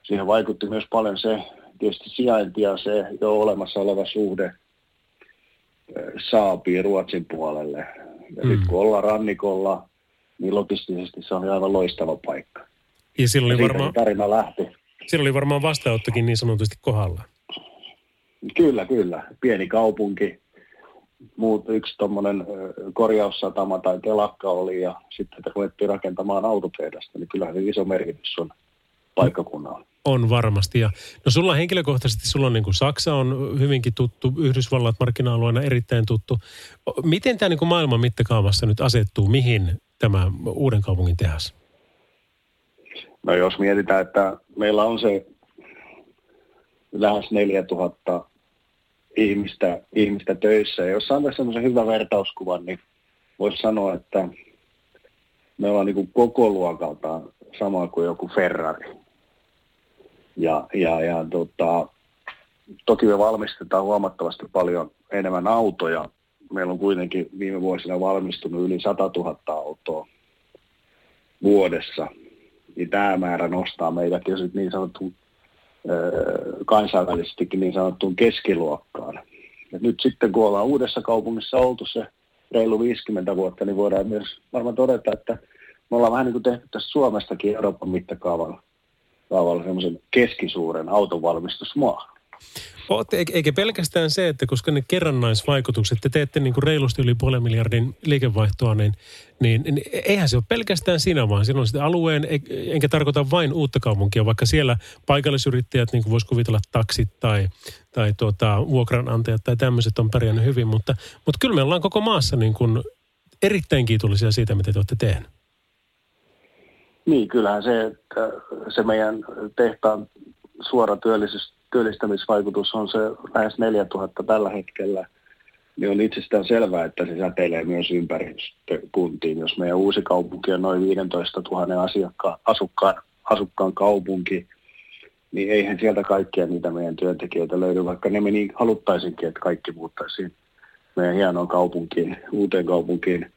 siihen vaikutti myös paljon se tietysti sijainti ja se jo olemassa oleva suhde saapii Ruotsin puolelle. Ja mm. nyt kun ollaan rannikolla, niin logistisesti se on aivan loistava paikka. Ja silloin oli varmaan, tarina lähti. Silloin oli varmaan vastaanottokin niin sanotusti kohdalla. Kyllä, kyllä. Pieni kaupunki, muut, yksi tuommoinen korjaussatama tai telakka oli ja sitten ruvettiin rakentamaan autotehdasta, niin kyllähän se iso merkitys on paikkakunnalla. On varmasti. Ja, no sulla henkilökohtaisesti, sulla on niin kuin Saksa on hyvinkin tuttu, Yhdysvallat markkina-alueena erittäin tuttu. Miten tämä niin kuin maailman mittakaavassa nyt asettuu, mihin tämä uuden kaupungin tehas? No jos mietitään, että meillä on se lähes 4000 ihmistä, ihmistä töissä. Ja jos saan semmoisen hyvän vertauskuvan, niin voisi sanoa, että me ollaan niin koko luokaltaan sama kuin joku Ferrari. Ja, ja, ja tota, toki me valmistetaan huomattavasti paljon enemmän autoja. Meillä on kuitenkin viime vuosina valmistunut yli 100 000 autoa vuodessa niin tämä määrä nostaa meidät jo niin sanottuun kansainvälisestikin niin sanottuun keskiluokkaan. Ja nyt sitten kun ollaan uudessa kaupungissa oltu se reilu 50 vuotta, niin voidaan myös varmaan todeta, että me ollaan vähän niin kuin tehty tässä Suomestakin Euroopan mittakaavalla kaavalla semmoisen keskisuuren autonvalmistusmaa. Ootte, eikä pelkästään se, että koska ne kerrannaisvaikutukset, te teette niin kuin reilusti yli puolen miljardin liikevaihtoa, niin, niin, niin eihän se ole pelkästään sinä, vaan siinä on sitten alueen, enkä tarkoita vain uutta kaupunkia, vaikka siellä paikallisyrittäjät, niin kuin voisi kuvitella taksit tai, tai tuota, vuokranantajat tai tämmöiset on pärjännyt hyvin, mutta, mutta kyllä me ollaan koko maassa niin kuin erittäin kiitollisia siitä, mitä te olette tehneet. Niin, kyllähän se, että se meidän tehtaan suora työllisyys työllistämisvaikutus on se lähes 4000 tällä hetkellä, niin on itsestään selvää, että se säteilee myös ympäristökuntiin. Jos meidän uusi kaupunki on noin 15 000 asiakkaan, asukkaan, asukkaan kaupunki, niin eihän sieltä kaikkia niitä meidän työntekijöitä löydy, vaikka ne meni haluttaisinkin, että kaikki muuttaisiin meidän hienoon kaupunkiin, uuteen kaupunkiin.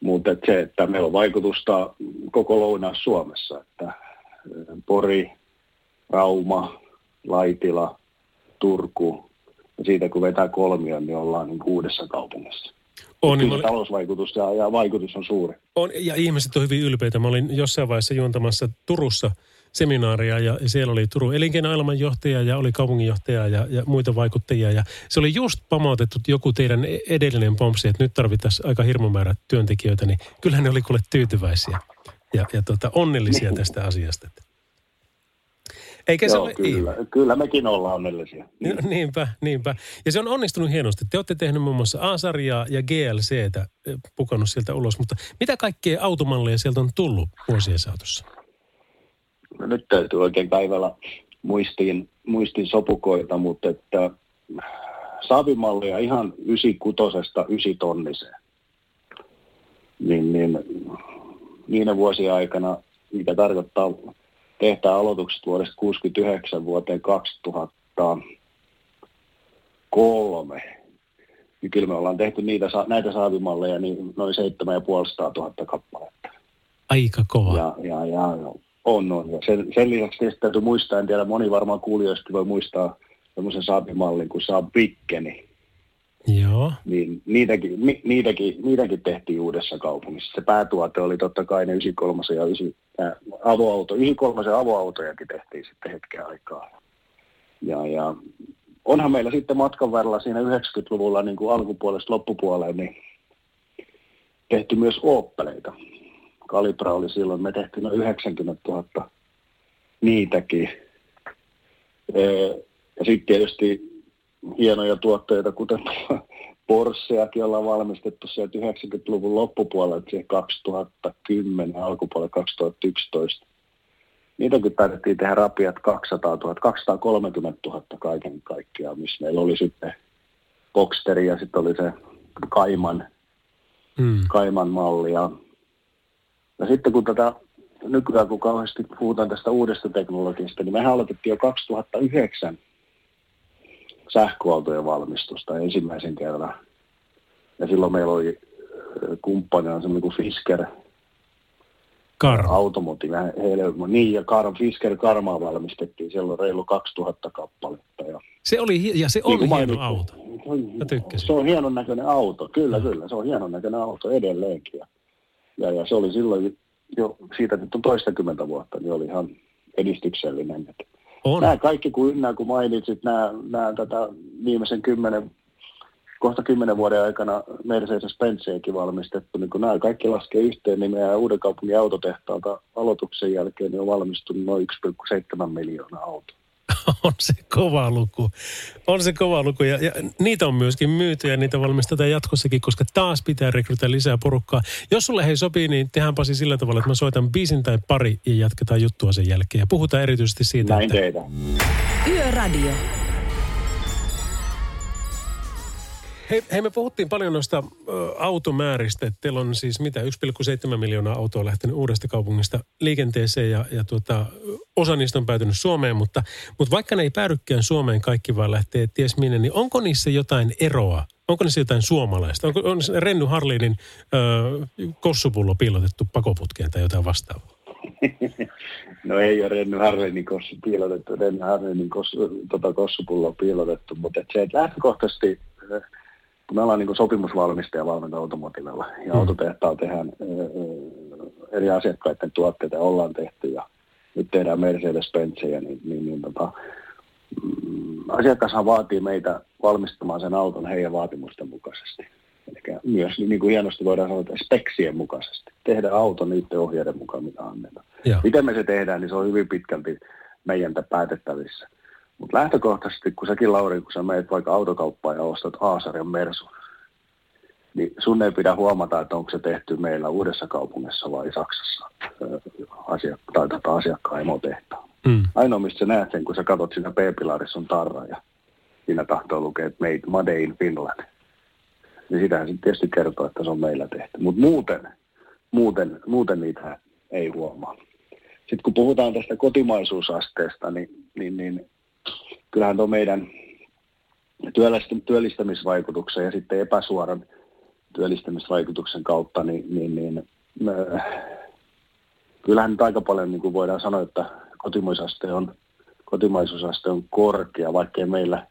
Mutta et se, että meillä on vaikutusta koko Lounais-Suomessa, että Pori, Rauma, Laitila, Turku, Ja siitä kun vetää kolmion, niin ollaan niin uudessa kaupungissa. On, niin olin- talousvaikutus ja, ja vaikutus on suuri. On, ja ihmiset on hyvin ylpeitä. Mä olin jossain vaiheessa juontamassa Turussa seminaaria ja siellä oli Turun elinkeinoelämän johtaja ja oli kaupunginjohtaja ja, ja muita vaikuttajia. Ja se oli just pamautettu joku teidän e- edellinen pompsi, että nyt tarvittaisiin aika hirmu määrä työntekijöitä, niin kyllähän ne oli kuule tyytyväisiä ja, ja tota, onnellisia tästä asiasta. Eikä se Joo, ole kyllä, kyllä mekin ollaan onnellisia. No, niinpä, niinpä. Ja se on onnistunut hienosti. Te olette tehnyt muun muassa A-sarjaa ja GLCtä eh, pukannut sieltä ulos, mutta mitä kaikkea automalleja sieltä on tullut vuosien saatossa? No nyt täytyy oikein kaivella muistiin, muistin sopukoita, mutta että saavimallia ihan 96 9 tonniseen. Niin, niin niinä vuosien aikana, mikä tarkoittaa tehtää aloitukset vuodesta 69 vuoteen 2003, niin kyllä me ollaan tehty niitä, näitä saavimalleja niin noin 7500 000 kappaletta. Aika kova. Ja, ja, ja on, on. Ja sen, sen lisäksi tietysti täytyy muistaa, en tiedä, moni varmaan kuulijoista voi muistaa semmoisen saapimallin kuin Saab Vikkeni. Joo. Niin niitäkin, ni, niitäkin, niitäkin tehtiin uudessa kaupungissa. Se päätuote oli totta kai ne 93 ja 9, äh, avoauto. 93 avoautojakin tehtiin sitten hetken aikaa. Ja, ja onhan meillä sitten matkan varrella siinä 90-luvulla niin kuin alkupuolesta loppupuoleen niin tehty myös Opeleita. Kalibra oli silloin, me tehtiin noin 90 000 niitäkin. Ja sitten tietysti hienoja tuotteita, kuten Porscheakin ollaan valmistettu sieltä 90-luvun loppupuolella, siihen 2010, alkupuolella 2011. Niitäkin päätettiin tehdä rapiat 200 000, 230 000 kaiken kaikkiaan, missä meillä oli sitten Boxsteri ja sitten oli se Kaiman, Mm. Kaiman malli. Ja, ja sitten kun tätä nykyään, kun kauheasti puhutaan tästä uudesta teknologiasta, niin mehän aloitettiin jo 2009 sähköautojen valmistusta ensimmäisen kerran. Ja silloin meillä oli kumppanina semmoinen kuin Fisker Kar. Automotive. Niin, ja Kar, Fisker Karmaa valmistettiin silloin reilu 2000 kappaletta. Ja, Se oli, ja se niin oli kuin hieno auto. Mä tykkäsin. Se on hienon näköinen auto, kyllä, kyllä. Se on hienon näköinen auto edelleenkin. Ja, ja, se oli silloin jo, siitä nyt on toistakymmentä vuotta, niin oli ihan edistyksellinen. Että On. Nämä kaikki, kun ynnä kun mainitsit, nämä, nämä tätä viimeisen kymmenen, kohta kymmenen vuoden aikana Mercedes-Benziäkin valmistettu, niin kun nämä kaikki laskee yhteen, niin meidän uuden kaupungin autotehtaalta aloituksen jälkeen niin on valmistunut noin 1,7 miljoonaa autoa. On se kova luku. On se kova luku. Ja, ja niitä on myöskin myyty ja niitä valmistetaan jatkossakin, koska taas pitää rekrytä lisää porukkaa. Jos sulle hei sopii, niin tehdään Pasi sillä tavalla, että mä soitan biisin tai pari ja jatketaan juttua sen jälkeen. Ja puhutaan erityisesti siitä, Näin että tehdään. Yöradio. Hei, hei, me puhuttiin paljon noista ö, automääristä. Teillä on siis mitä, 1,7 miljoonaa autoa lähtenyt uudesta kaupungista liikenteeseen ja, ja tuota, osa niistä on päätynyt Suomeen, mutta, mutta vaikka ne ei päädykään Suomeen kaikki vaan lähtee ties minne, niin onko niissä jotain eroa? Onko niissä jotain suomalaista? Onko on Renny Harlinin kossupullo piilotettu pakoputkeen tai jotain vastaavaa? No ei ole Renny Harlinin kossu piilotettu, Renny Harlinin kossu, tota kossupullo piilotettu, mutta se, että lähtökohtaisesti, me ollaan niin sopimusvalmistaja valmenta automotivella ja Mm. autotehtaalla tehdään eh, eri asiakkaiden tuotteita ja ollaan tehty ja nyt tehdään Mercedes-Benzejä, niin, niin, niin tota, mm, asiakashan vaatii meitä valmistamaan sen auton heidän vaatimusten mukaisesti. Eli myös niin kuin hienosti voidaan sanoa, että speksien mukaisesti. Tehdään auto niiden ohjeiden mukaan, mitä annetaan. Joo. Miten me se tehdään, niin se on hyvin pitkälti meidän päätettävissä. Mutta lähtökohtaisesti, kun säkin Lauri, kun sä meet vaikka autokauppaan ja ostat A-sarjan Mersun, niin sun ei pidä huomata, että onko se tehty meillä uudessa kaupungissa vai Saksassa ö, asiak- tai tota asiakkaan emotehtaan. Mm. Ainoa, mistä sä näet sen, kun sä katsot siinä P-pilarissa on tarra ja siinä tahtoo lukea, että made, made in Finland. Niin sitähän sitten tietysti kertoo, että se on meillä tehty. Mutta muuten, muuten, muuten niitä ei huomaa. Sitten kun puhutaan tästä kotimaisuusasteesta, niin, niin, niin kyllähän tuo meidän työllist- työllistämisvaikutuksen ja sitten epäsuoran työllistämisvaikutuksen kautta, niin, niin, niin äh, kyllähän nyt aika paljon niin kuin voidaan sanoa, että kotimaisuusaste on, kotimaisuusaste on korkea, vaikkei meillä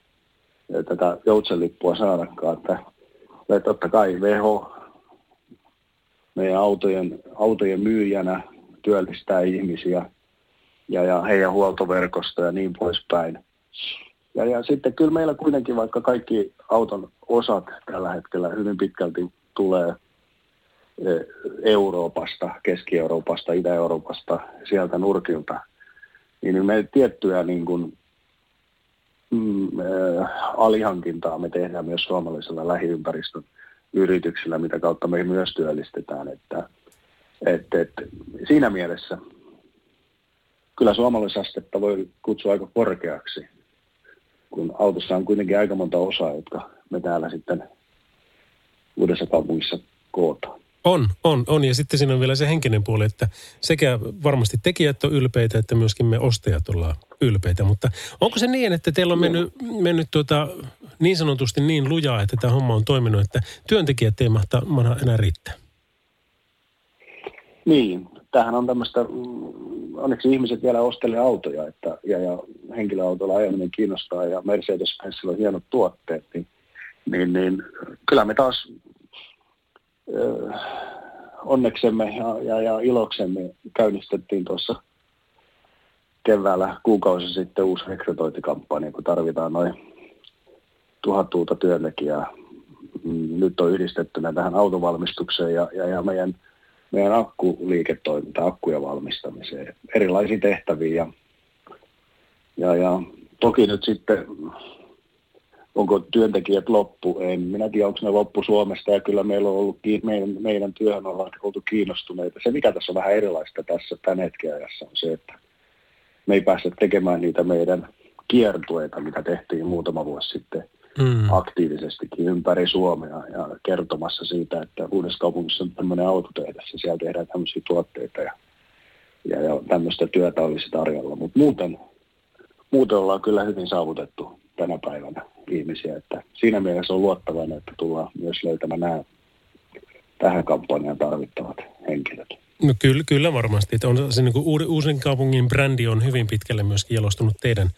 tätä joutsenlippua saadakaan. Että, että totta kai VH meidän autojen, autojen myyjänä työllistää ihmisiä ja, ja heidän huoltoverkosta ja niin poispäin. Ja, ja sitten kyllä meillä kuitenkin, vaikka kaikki auton osat tällä hetkellä hyvin pitkälti tulee e, Euroopasta, Keski-Euroopasta, Itä-Euroopasta, sieltä nurkilta, niin me tiettyä niin kuin, mm, äh, alihankintaa me tehdään myös suomalaisella lähiympäristön yrityksillä, mitä kautta me myös työllistetään. Että, et, et, siinä mielessä kyllä suomalaisastetta voi kutsua aika korkeaksi, kun autossa on kuitenkin aika monta osaa, jotka me täällä sitten uudessa kaupungissa kootaan. On, on, on. Ja sitten siinä on vielä se henkinen puoli, että sekä varmasti tekijät on ylpeitä, että myöskin me ostajat ollaan ylpeitä. Mutta onko se niin, että teillä on mennyt, mennyt tuota, niin sanotusti niin lujaa, että tämä homma on toiminut, että työntekijät ei mahta, mahda enää riittää? Niin, tämähän on tämmöistä, mm, onneksi ihmiset vielä ostelee autoja, että, ja, ja henkilöautolla ajaminen kiinnostaa ja Mercedes-Benzillä on hienot tuotteet, niin, niin, niin kyllä me taas onneksemme ja, ja, ja iloksemme käynnistettiin tuossa keväällä kuukausi sitten uusi rekrytointikampanja, kun tarvitaan noin tuhat uutta työntekijää. Mm, nyt on yhdistettynä tähän autovalmistukseen ja, ja, ja meidän, meidän akkuliiketoiminta, akkuja valmistamiseen, erilaisiin tehtäviin. Ja, ja, ja toki nyt sitten onko työntekijät loppu, en minä tiedä, onko ne loppu Suomesta, ja kyllä meillä on ollut, meidän, meidän työhön ollaan oltu kiinnostuneita. Se, mikä tässä on vähän erilaista tässä tämän hetken ajassa, on se, että me ei päästä tekemään niitä meidän kiertueita, mitä tehtiin muutama vuosi sitten mm. aktiivisestikin ympäri Suomea ja kertomassa siitä, että uudessa kaupungissa on tämmöinen autotehdessä, siellä tehdään tämmöisiä tuotteita ja, ja, ja tämmöistä työtä olisi tarjolla. Mutta muuten, muuten ollaan kyllä hyvin saavutettu tänä päivänä ihmisiä. Että siinä mielessä on luottavainen, että tullaan myös löytämään nämä tähän kampanjaan tarvittavat henkilöt. No kyllä, kyllä varmasti. Että on se niin kuin uusin kaupungin brändi on hyvin pitkälle myöskin jalostunut teidän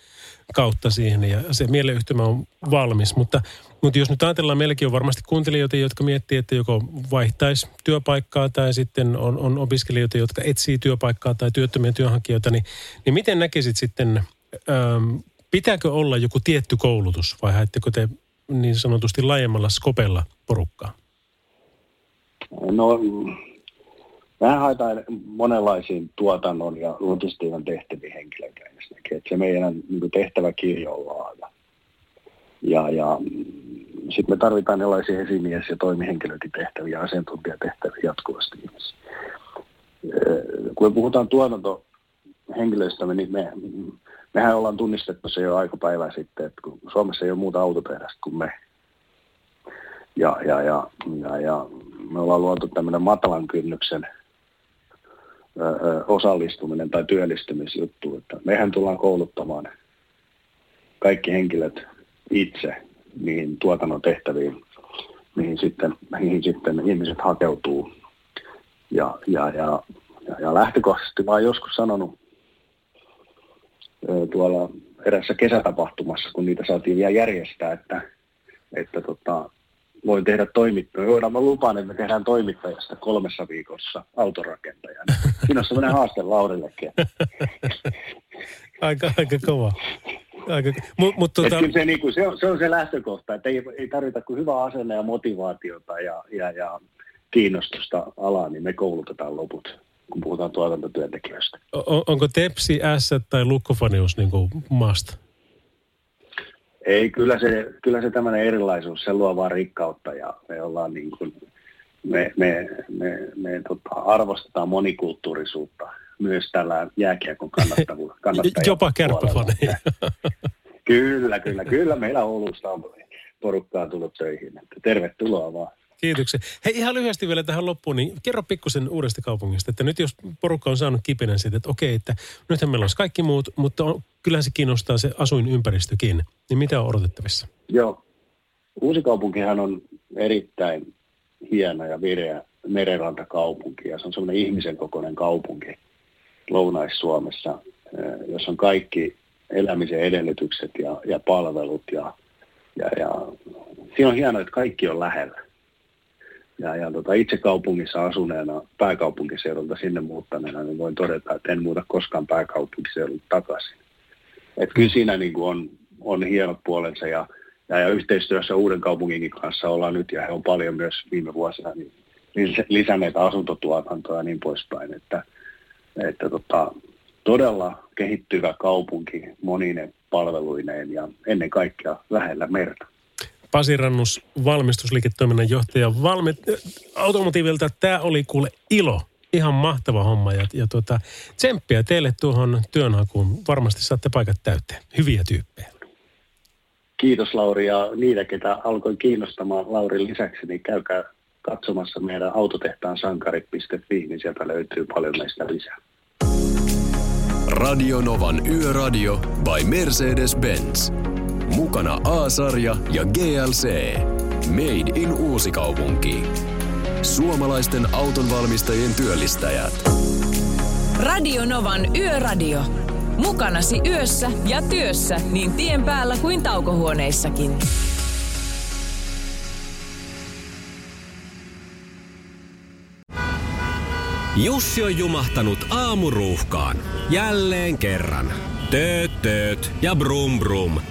kautta siihen ja se mieleyhtymä on valmis. Mutta, mutta jos nyt ajatellaan, meilläkin on varmasti kuuntelijoita, jotka miettii, että joko vaihtaisi työpaikkaa tai sitten on, on opiskelijoita, jotka etsii työpaikkaa tai työttömiä työnhakijoita, niin, niin miten näkisit sitten ähm, Pitääkö olla joku tietty koulutus vai haetteko te niin sanotusti laajemmalla skopella porukkaa? No, mehän haetaan monenlaisiin tuotannon ja logistiikan tehtäviin henkilöitä ensinnäkin. se meidän niin tehtäväkirjo on laaja. Ja, ja sitten me tarvitaan erilaisia esimies- ja toimihenkilöiden tehtäviä, asiantuntijatehtäviä jatkuvasti Kun me puhutaan tuotantohenkilöistä, niin me mehän ollaan tunnistettu se jo aika päivää sitten, että kun Suomessa ei ole muuta autotehdasta kuin me. Ja, ja, ja, ja, ja me ollaan luotu tämmöinen matalan kynnyksen osallistuminen tai työllistymisjuttu, että mehän tullaan kouluttamaan kaikki henkilöt itse niihin tuotannon tehtäviin, mihin sitten, mihin sitten ihmiset hakeutuu. Ja, ja, ja, ja, ja lähtökohtaisesti mä oon joskus sanonut tuolla erässä kesätapahtumassa, kun niitä saatiin vielä järjestää, että, että tota, voin tehdä toimittaja. Voidaan mä lupaan, että me tehdään toimittajasta kolmessa viikossa autorakentajan. Siinä on sellainen haaste Laurillekin. aika, aika kova. Aika, mut, mut, tota... se, niin kuin, se, on, se on se lähtökohta, että ei, ei tarvita kuin hyvää asenne ja motivaatiota ja, ja, ja kiinnostusta alaa, niin me koulutetaan loput kun puhutaan tuotantotyöntekijöistä. On, onko Tepsi, S tai Lukkofanius niin kuin must? Ei, kyllä se, kyllä se tämmöinen erilaisuus, se luo vaan rikkautta ja me ollaan niin kuin, me, me, me, me tota, arvostetaan monikulttuurisuutta myös tällä jääkiekon kannattavuudella. Jopa kärppäfaneja. kyllä, kyllä, kyllä. Meillä Oulusta on porukkaa tullut töihin. Että tervetuloa vaan. Kiitoksia. Hei ihan lyhyesti vielä tähän loppuun, niin kerro pikkusen uudesta kaupungista, että nyt jos porukka on saanut kipinän siitä, että okei, että nythän meillä olisi kaikki muut, mutta on, kyllähän se kiinnostaa se asuinympäristökin, niin mitä on odotettavissa? Joo. Uusi kaupunkihan on erittäin hieno ja vireä merenrantakaupunki ja se on semmoinen ihmisen kokoinen kaupunki Lounais-Suomessa, eh, jossa on kaikki elämisen edellytykset ja, ja palvelut ja ja, ja siinä on hienoa, että kaikki on lähellä. Ja, ja tota, itse kaupungissa asuneena, pääkaupunkiseudulta sinne muuttaneena, niin voin todeta, että en muuta koskaan pääkaupunkiseudulta takaisin. Että kyllä siinä niin kuin on, on hienot puolensa ja, ja, ja yhteistyössä uuden kaupunginkin kanssa ollaan nyt ja he on paljon myös viime vuosina niin lisänneet asuntotuotantoa ja niin poispäin. Että, että tota, todella kehittyvä kaupunki monine palveluineen ja ennen kaikkea lähellä merta. Pasi Rannus, valmistusliiketoiminnan johtaja valmi- Automotiivilta. Tämä oli kuule ilo. Ihan mahtava homma ja, ja tuota, tsemppiä teille tuohon työnhakuun. Varmasti saatte paikat täyteen. Hyviä tyyppejä. Kiitos Lauri ja niitä, ketä alkoi kiinnostamaan Laurin lisäksi, niin käykää katsomassa meidän autotehtaan sankarit.fi, niin sieltä löytyy paljon meistä lisää. Radio Novan Yöradio by Mercedes-Benz. Mukana A-sarja ja GLC. Made in Uusikaupunki. Suomalaisten autonvalmistajien työllistäjät. Radio Novan Yöradio. Mukanasi yössä ja työssä niin tien päällä kuin taukohuoneissakin. Jussi on jumahtanut aamuruuhkaan. Jälleen kerran. Tööt, tööt ja brum brum.